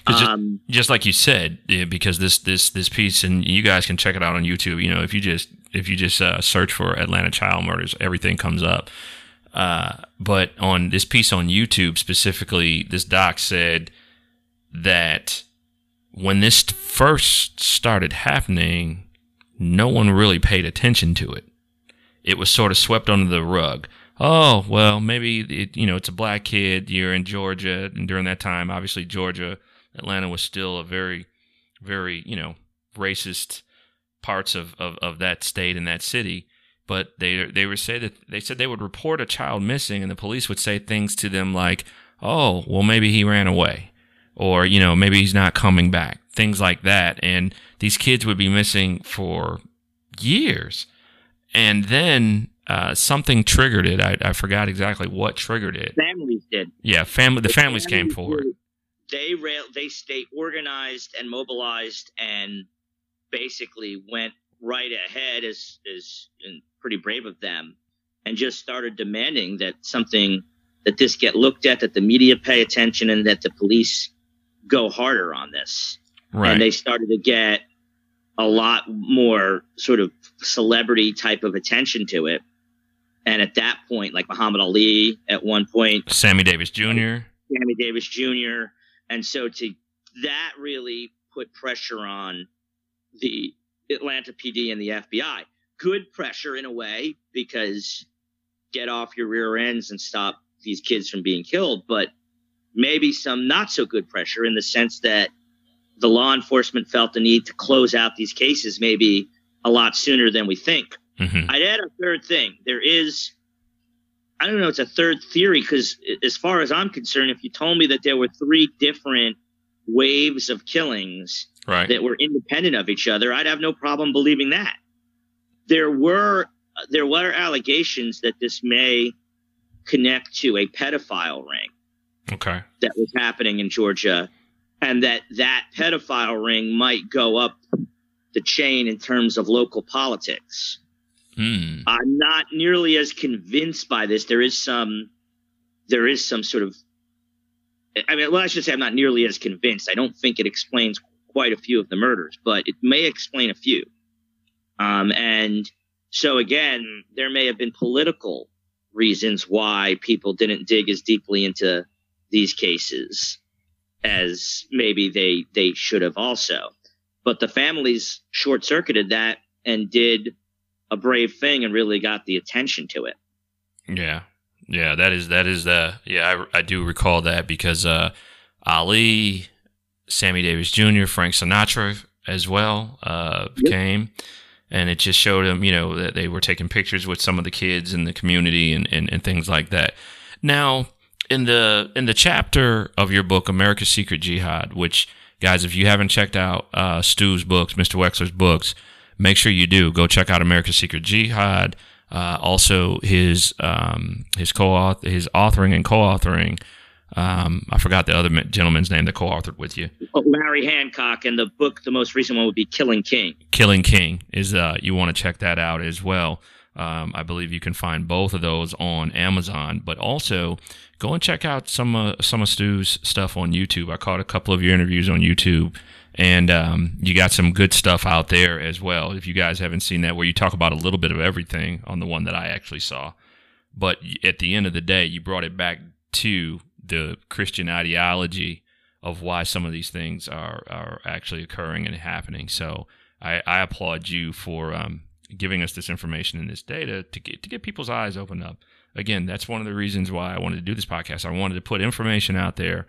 S1: Um, just, just, like you said, because this this this piece, and you guys can check it out on YouTube. You know, if you just if you just uh, search for Atlanta child murders, everything comes up. Uh, but on this piece on YouTube specifically, this doc said that when this first started happening, no one really paid attention to it. It was sort of swept under the rug. Oh well, maybe it, you know it's a black kid. You're in Georgia, and during that time, obviously Georgia Atlanta was still a very, very, you know, racist parts of, of, of that state and that city. But they they were say that they said they would report a child missing, and the police would say things to them like, "Oh, well, maybe he ran away," or you know, maybe he's not coming back. Things like that, and these kids would be missing for years, and then uh, something triggered it. I, I forgot exactly what triggered it.
S2: Families did.
S1: Yeah, family. The, the families, families, came forward
S2: they rail they stayed organized and mobilized and basically went right ahead as as pretty brave of them and just started demanding that something that this get looked at that the media pay attention and that the police go harder on this.
S1: Right.
S2: and they started to get a lot more sort of celebrity type of attention to it. And at that point like muhammad ali at one point.
S1: Sammy davis jr
S2: sammy davis jr and so to that really put pressure on the Atlanta PD and the FBI. Good pressure in a way because get off your rear ends and stop these kids from being killed, but maybe some not so good pressure in the sense that the law enforcement felt the need to close out these cases maybe a lot sooner than we think.
S1: Mm-hmm.
S2: I'd add a third thing. There is I don't know, it's a third theory because as far as I'm concerned, if you told me that there were three different waves of killings
S1: right.
S2: that were independent of each other, I'd have no problem believing that. There were there were allegations that this may connect to a pedophile ring.
S1: Okay.
S2: That was happening in Georgia, and that that pedophile ring might go up the chain in terms of local politics.
S1: Hmm.
S2: I'm not nearly as convinced by this. There is some, there is some sort of, I mean, well, I should say I'm not nearly as convinced. I don't think it explains quite a few of the murders, but it may explain a few. Um, and so again, there may have been political reasons why people didn't dig as deeply into these cases as maybe they they should have also. But the families short circuited that and did a brave thing and really got the attention to it.
S1: Yeah. Yeah, that is that is the yeah I, I do recall that because uh, Ali, Sammy Davis Jr., Frank Sinatra as well uh,
S2: Yep.
S1: came, and it just showed them you know that they were taking pictures with some of the kids in the community and, and, and things like that. Now in the in the chapter of your book America's Secret Jihad, which guys if you haven't checked out uh, Stu's books, Mr. Wexler's books, make sure you do go check out America's Secret Jihad. Uh, also, his um, his co his authoring and co-authoring. Um, I forgot the other gentleman's name that co-authored with you.
S2: Oh, Larry Hancock and the book, the most recent one would be Killing King.
S1: Killing King is uh, you want to check that out as well. Um, I believe you can find both of those on Amazon, but also go and check out some uh, some of Stu's stuff on YouTube. I caught a couple of your interviews on YouTube, and um, you got some good stuff out there as well. If you guys haven't seen that, where you talk about a little bit of everything on the one that I actually saw, but at the end of the day, you brought it back to the Christian ideology of why some of these things are are actually occurring and happening. So I, I applaud you for um, giving us this information and this data to get to get people's eyes open up. Again, that's one of the reasons why I wanted to do this podcast. I wanted to put information out there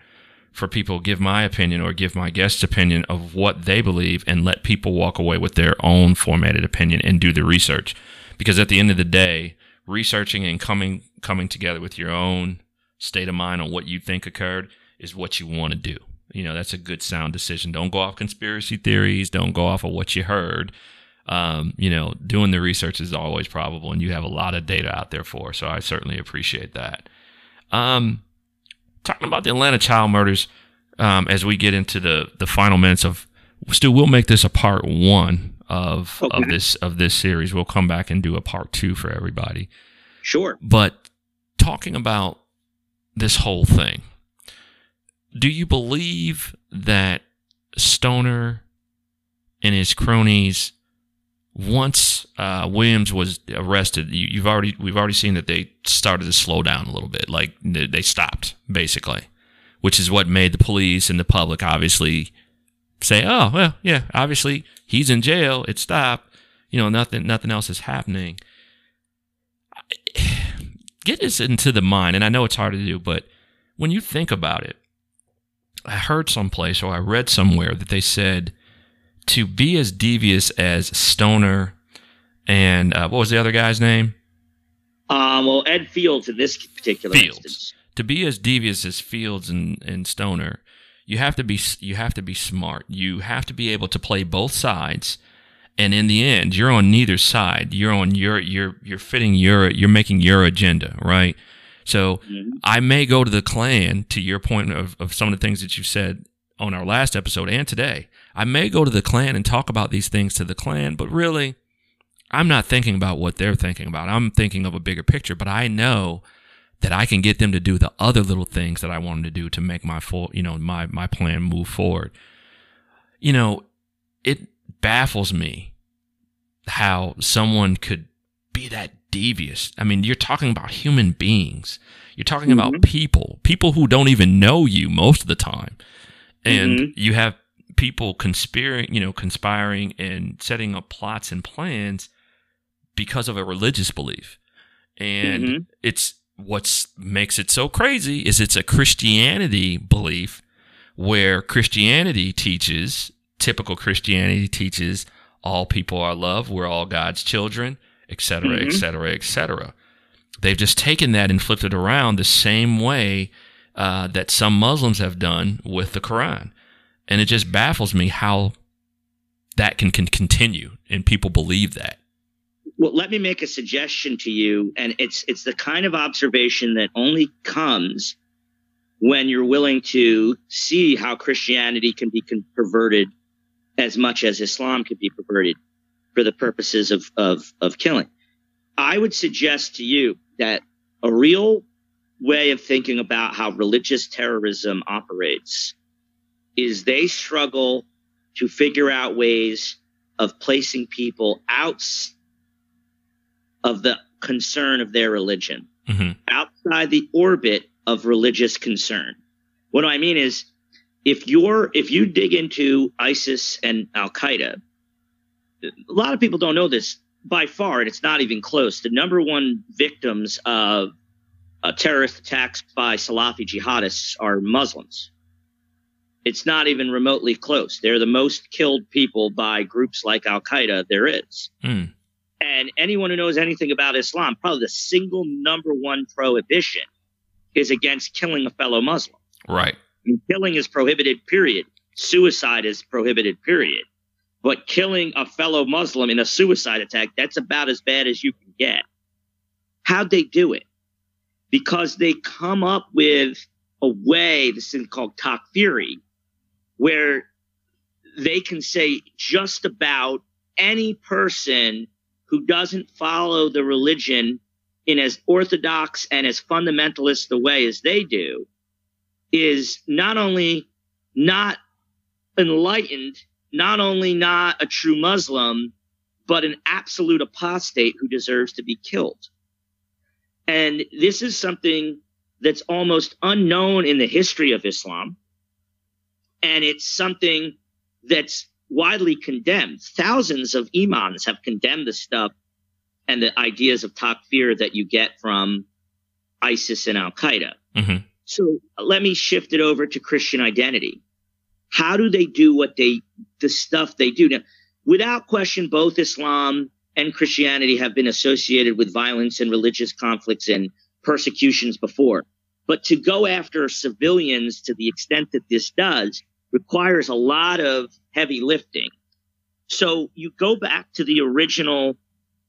S1: for people give my opinion or give my guest's opinion of what they believe and let people walk away with their own formatted opinion and do the research. Because at the end of the day, researching and coming coming together with your own state of mind on what you think occurred is what you want to do. You know, that's a good sound decision. Don't go off conspiracy theories. Don't go off of what you heard. Um, you know, doing the research is always probable, and you have a lot of data out there for. So I certainly appreciate that. Um, talking about the Atlanta child murders, um, as we get into the the final minutes of, still we'll make this a part one of of this of this series. We'll come back and do a part two for everybody.
S2: Sure.
S1: But talking about this whole thing, do you believe that Stoner and his cronies, once uh, Williams was arrested, you, you've already we've already seen that they started to slow down a little bit, like they they stopped basically, which is what made the police and the public obviously say, "Oh, well, yeah, obviously he's in jail. It stopped. You know, nothing nothing else is happening." get this into the mind, and I know it's hard to do, but when you think about it, I heard someplace or I read somewhere that they said to be as devious as Stoner and uh, what was the other guy's name?
S2: Um, well, Ed Fields in this particular
S1: Fields.
S2: instance.
S1: To be as devious as Fields and, and Stoner, you have to be you have to be smart. You have to be able to play both sides. And in the end, you're on neither side. You're on your you're you're fitting your you're making your agenda, right? So
S2: Mhm.
S1: I may go to the Klan, to your point of, of some of the things that you said on our last episode and today. I may go to the Klan and talk about these things to the Klan, but really, I'm not thinking about what they're thinking about. I'm thinking of a bigger picture, but I know that I can get them to do the other little things that I want them to do to make my full, you know, my, my plan move forward. You know, it baffles me how someone could be that devious. I mean, you're talking about human beings. You're talking about
S2: Mhm.
S1: people, people who don't even know you most of the time. And
S2: Mhm.
S1: you have people conspiring, you know, conspiring and setting up plots and plans because of a religious belief. And
S2: Mhm.
S1: it's what's makes it so crazy is it's a Christianity belief where Christianity teaches, typical Christianity teaches all people are loved, we're all God's children, etc., etc., etc. They've just taken that and flipped it around the same way uh, that some Muslims have done with the Quran, and it just baffles me how that can, can continue and people believe that.
S2: well, let me make a suggestion to you, and it's it's the kind of observation that only comes when you're willing to see how Christianity can be perverted as much as Islam can be perverted for the purposes of, of, of killing. I would suggest to you that a real way of thinking about how religious terrorism operates is they struggle to figure out ways of placing people out of the concern of their religion, mm-hmm. outside the orbit of religious concern. What do I mean is if you're if you dig into ISIS and Al Qaeda, a lot of people don't know this by far, and it's not even close. The number one victims of uh, terrorist attacks by Salafi jihadists are Muslims. It's not even remotely close. They're the most killed people by groups like Al Qaeda there is. Mm. And anyone who knows anything about Islam, probably the single number one prohibition is against killing a fellow Muslim.
S1: Right.
S2: I mean, killing is prohibited, period. Suicide is prohibited, period. But killing a fellow Muslim in a suicide attack, that's about as bad as you can get. How'd they do it? Because they come up with a way, this thing called takfiri, where they can say just about any person who doesn't follow the religion in as orthodox and as fundamentalist a way as they do is not only not enlightened, not only not a true Muslim, but an absolute apostate who deserves to be killed. And this is something that's almost unknown in the history of Islam. And it's something that's widely condemned. Thousands of imams have condemned the stuff and the ideas of takfir that you get from ISIS and Al Qaeda. Mm-hmm. So let me shift it over to Christian identity. How do they do what they, the stuff they do? Now, without question, both Islam and Christianity have been associated with violence and religious conflicts and persecutions before. But to go after civilians to the extent that this does requires a lot of heavy lifting. So you go back to the original,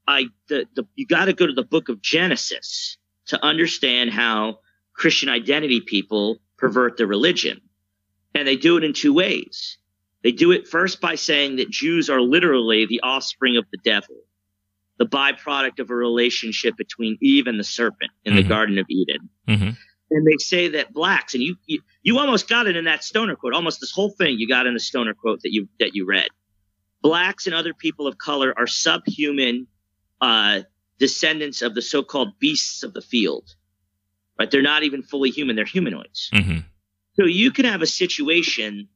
S2: I, the, the you got to go to the book of Genesis to understand how Christian identity people pervert the religion. And they do it in two ways. They do it first by saying that Jews are literally the offspring of the devil, the byproduct of a relationship between Eve and the serpent in mm-hmm. the Garden of Eden. Mm-hmm. And they say that blacks, and you, you you almost got it in that Stoner quote, almost this whole thing you got in the Stoner quote that you that you read. Blacks and other people of color are subhuman uh, descendants of the so-called beasts of the field right? They're not even fully human; they're humanoids. Mm-hmm. So you can have a situation,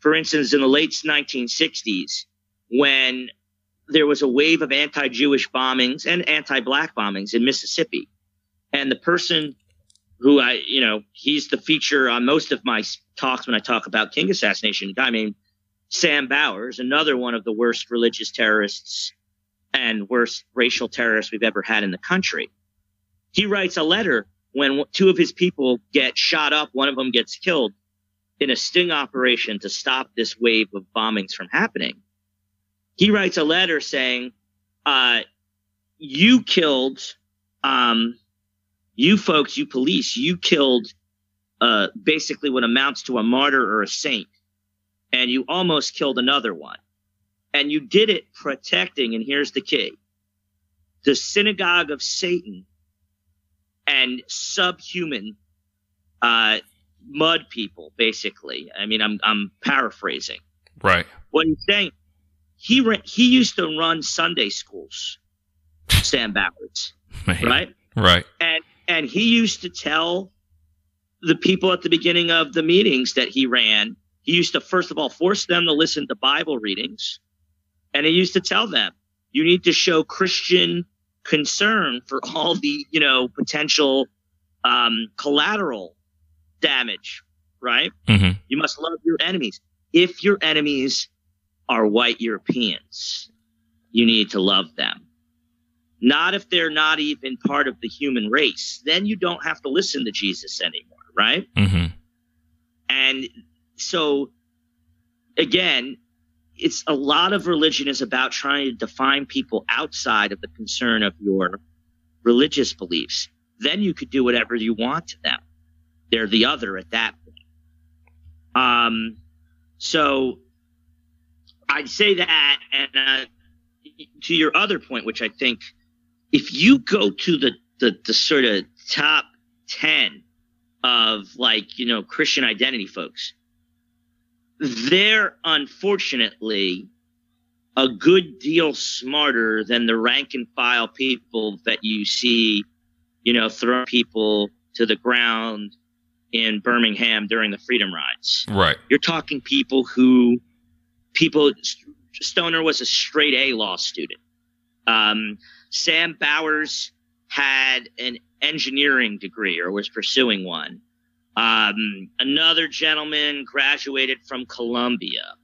S2: for instance, in the late 1960s, when there was a wave of anti-Jewish bombings and anti-black bombings in Mississippi, and the person who I, you know, he's the feature on most of my talks when I talk about King assassination. Guy named Sam Bowers, another one of the worst religious terrorists and worst racial terrorists we've ever had in the country. He writes a letter when two of his people get shot up, one of them gets killed in a sting operation to stop this wave of bombings from happening. He writes a letter saying, uh, you killed, um, you folks, you police, you killed, uh, basically what amounts to a martyr or a saint. And you almost killed another one. And you did it protecting, and here's the key the synagogue of Satan and subhuman uh, mud people, basically. I mean, I'm I'm paraphrasing.
S1: Right.
S2: What he's saying, he ran, he used to run Sunday schools, Sam Bowers, right?
S1: Right.
S2: And and he used to tell the people at the beginning of the meetings that he ran. He used to first of all force them to listen to Bible readings, and he used to tell them, "You need to show Christian concern for all the you know potential um, collateral damage right mm-hmm. you must love your enemies if your enemies are white europeans you need to love them not if they're not even part of the human race then you don't have to listen to jesus anymore right mm-hmm. and so again it's a lot of religion is about trying to define people outside of the concern of your religious beliefs. Then you could do whatever you want to them. They're the other at that point. Um, so I'd say that, and uh, to your other point, which I think, if you go to the the, the sort of top ten of like you know Christian identity folks, they're unfortunately a good deal smarter than the rank and file people that you see, you know, throw people to the ground in Birmingham during the freedom rides.
S1: Right.
S2: You're talking people who people Stoner was a straight A law student. Um, Sam Bowers had an engineering degree or was pursuing one. Um, another gentleman graduated from Columbia.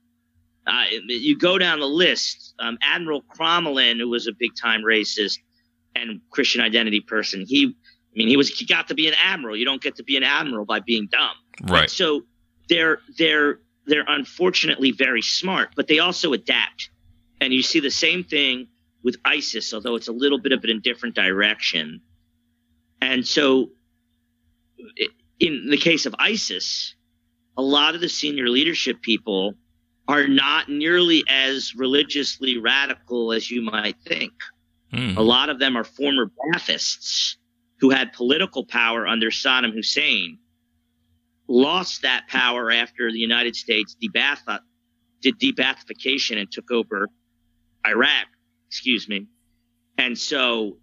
S2: Uh, you go down the list. Um, Admiral Crommelin, who was a big time racist and Christian identity person, he, I mean, he was he got to be an admiral. You don't get to be an admiral by being dumb.
S1: Right.
S2: So they're they're they're unfortunately very smart, but they also adapt. And you see the same thing with ISIS, although it's a little bit of it in different direction. And so, in the case of ISIS, a lot of the senior leadership people are not nearly as religiously radical as you might think.
S1: Mm.
S2: A lot of them are former Baathists who had political power under Saddam Hussein lost that power after the United States debath- did de-Baathification and took over Iraq, excuse me. And so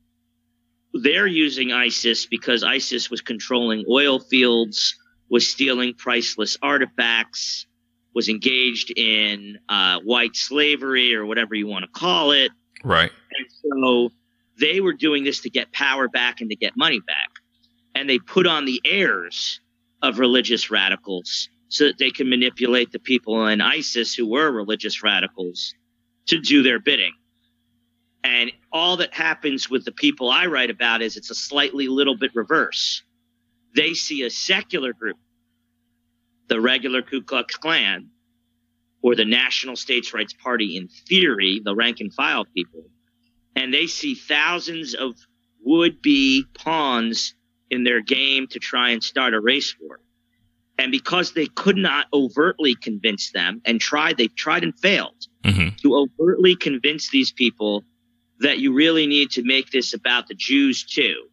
S2: they're using ISIS because ISIS was controlling oil fields, was stealing priceless artifacts, was engaged in uh, white slavery or whatever you want to call it.
S1: Right.
S2: And so they were doing this to get power back and to get money back. And they put on the airs of religious radicals so that they can manipulate the people in ISIS who were religious radicals to do their bidding. And all that happens with the people I write about is it's a slightly little bit reverse. They see a secular group, the regular Ku Klux Klan, or the National States Rights Party in theory, the rank and file people, and they see thousands of would be pawns in their game to try and start a race war. And because they could not overtly convince them and tried, they tried and failed
S1: mm-hmm.
S2: to overtly convince these people that you really need to make this about the Jews too.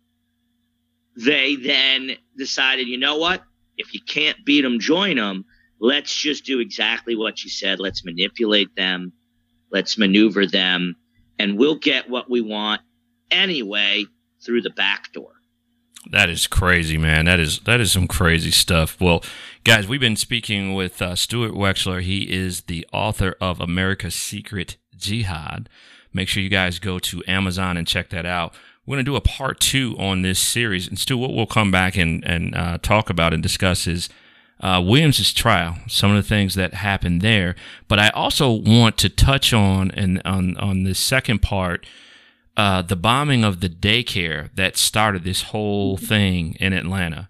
S2: They then decided, you know what? If you can't beat them, join them. Let's just do exactly what you said. Let's manipulate them. Let's maneuver them and we'll get what we want anyway through the back door.
S1: That is crazy, man. That is that is some crazy stuff. Well, guys, we've been speaking with uh, Stuart Wexler. He is the author of America's Secret Jihad. Make sure you guys go to Amazon and check that out. We're going to do a part two on this series, and Stu, what we'll come back and and uh, talk about and discuss is uh, Williams's trial, some of the things that happened there. But I also want to touch on and on on the second part uh, the bombing of the daycare that started this whole thing in Atlanta.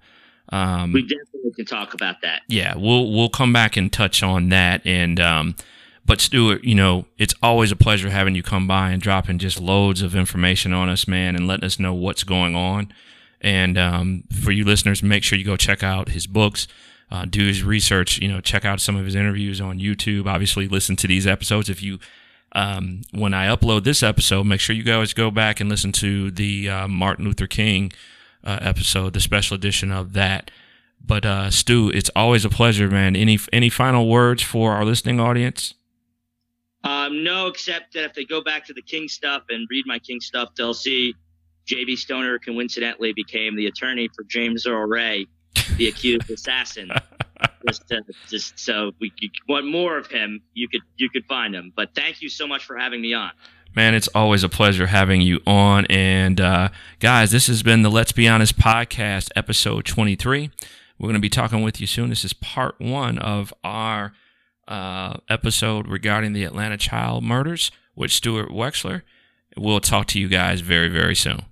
S1: Um,
S2: we definitely can talk about that.
S1: Yeah, we'll we'll come back and touch on that. And um, but Stuart, you know, it's always a pleasure having you come by and dropping just loads of information on us, man, and letting us know what's going on. And um, for you listeners, make sure you go check out his books. Uh, do his research, you know, check out some of his interviews on YouTube. Obviously, listen to these episodes if you um, when I upload this episode, make sure you guys go back and listen to the uh, Martin Luther King uh, episode, the special edition of that. But uh, Stu, it's always a pleasure, man. Any any final words for our listening audience?
S2: Um, no, except that if they go back to the King stuff and read my King stuff, they'll see J.B. Stoner coincidentally became the attorney for James Earl Ray, the accused assassin. just to, just so we you want more of him, you could you could find him. But thank you so much for having me on.
S1: Man, it's always a pleasure having you on. And uh, guys, this has been the Let's Be Honest podcast, episode 23. We're going to be talking with you soon. This is part one of our uh, episode regarding the Atlanta child murders with Stuart Wexler. We'll talk to you guys very, very soon.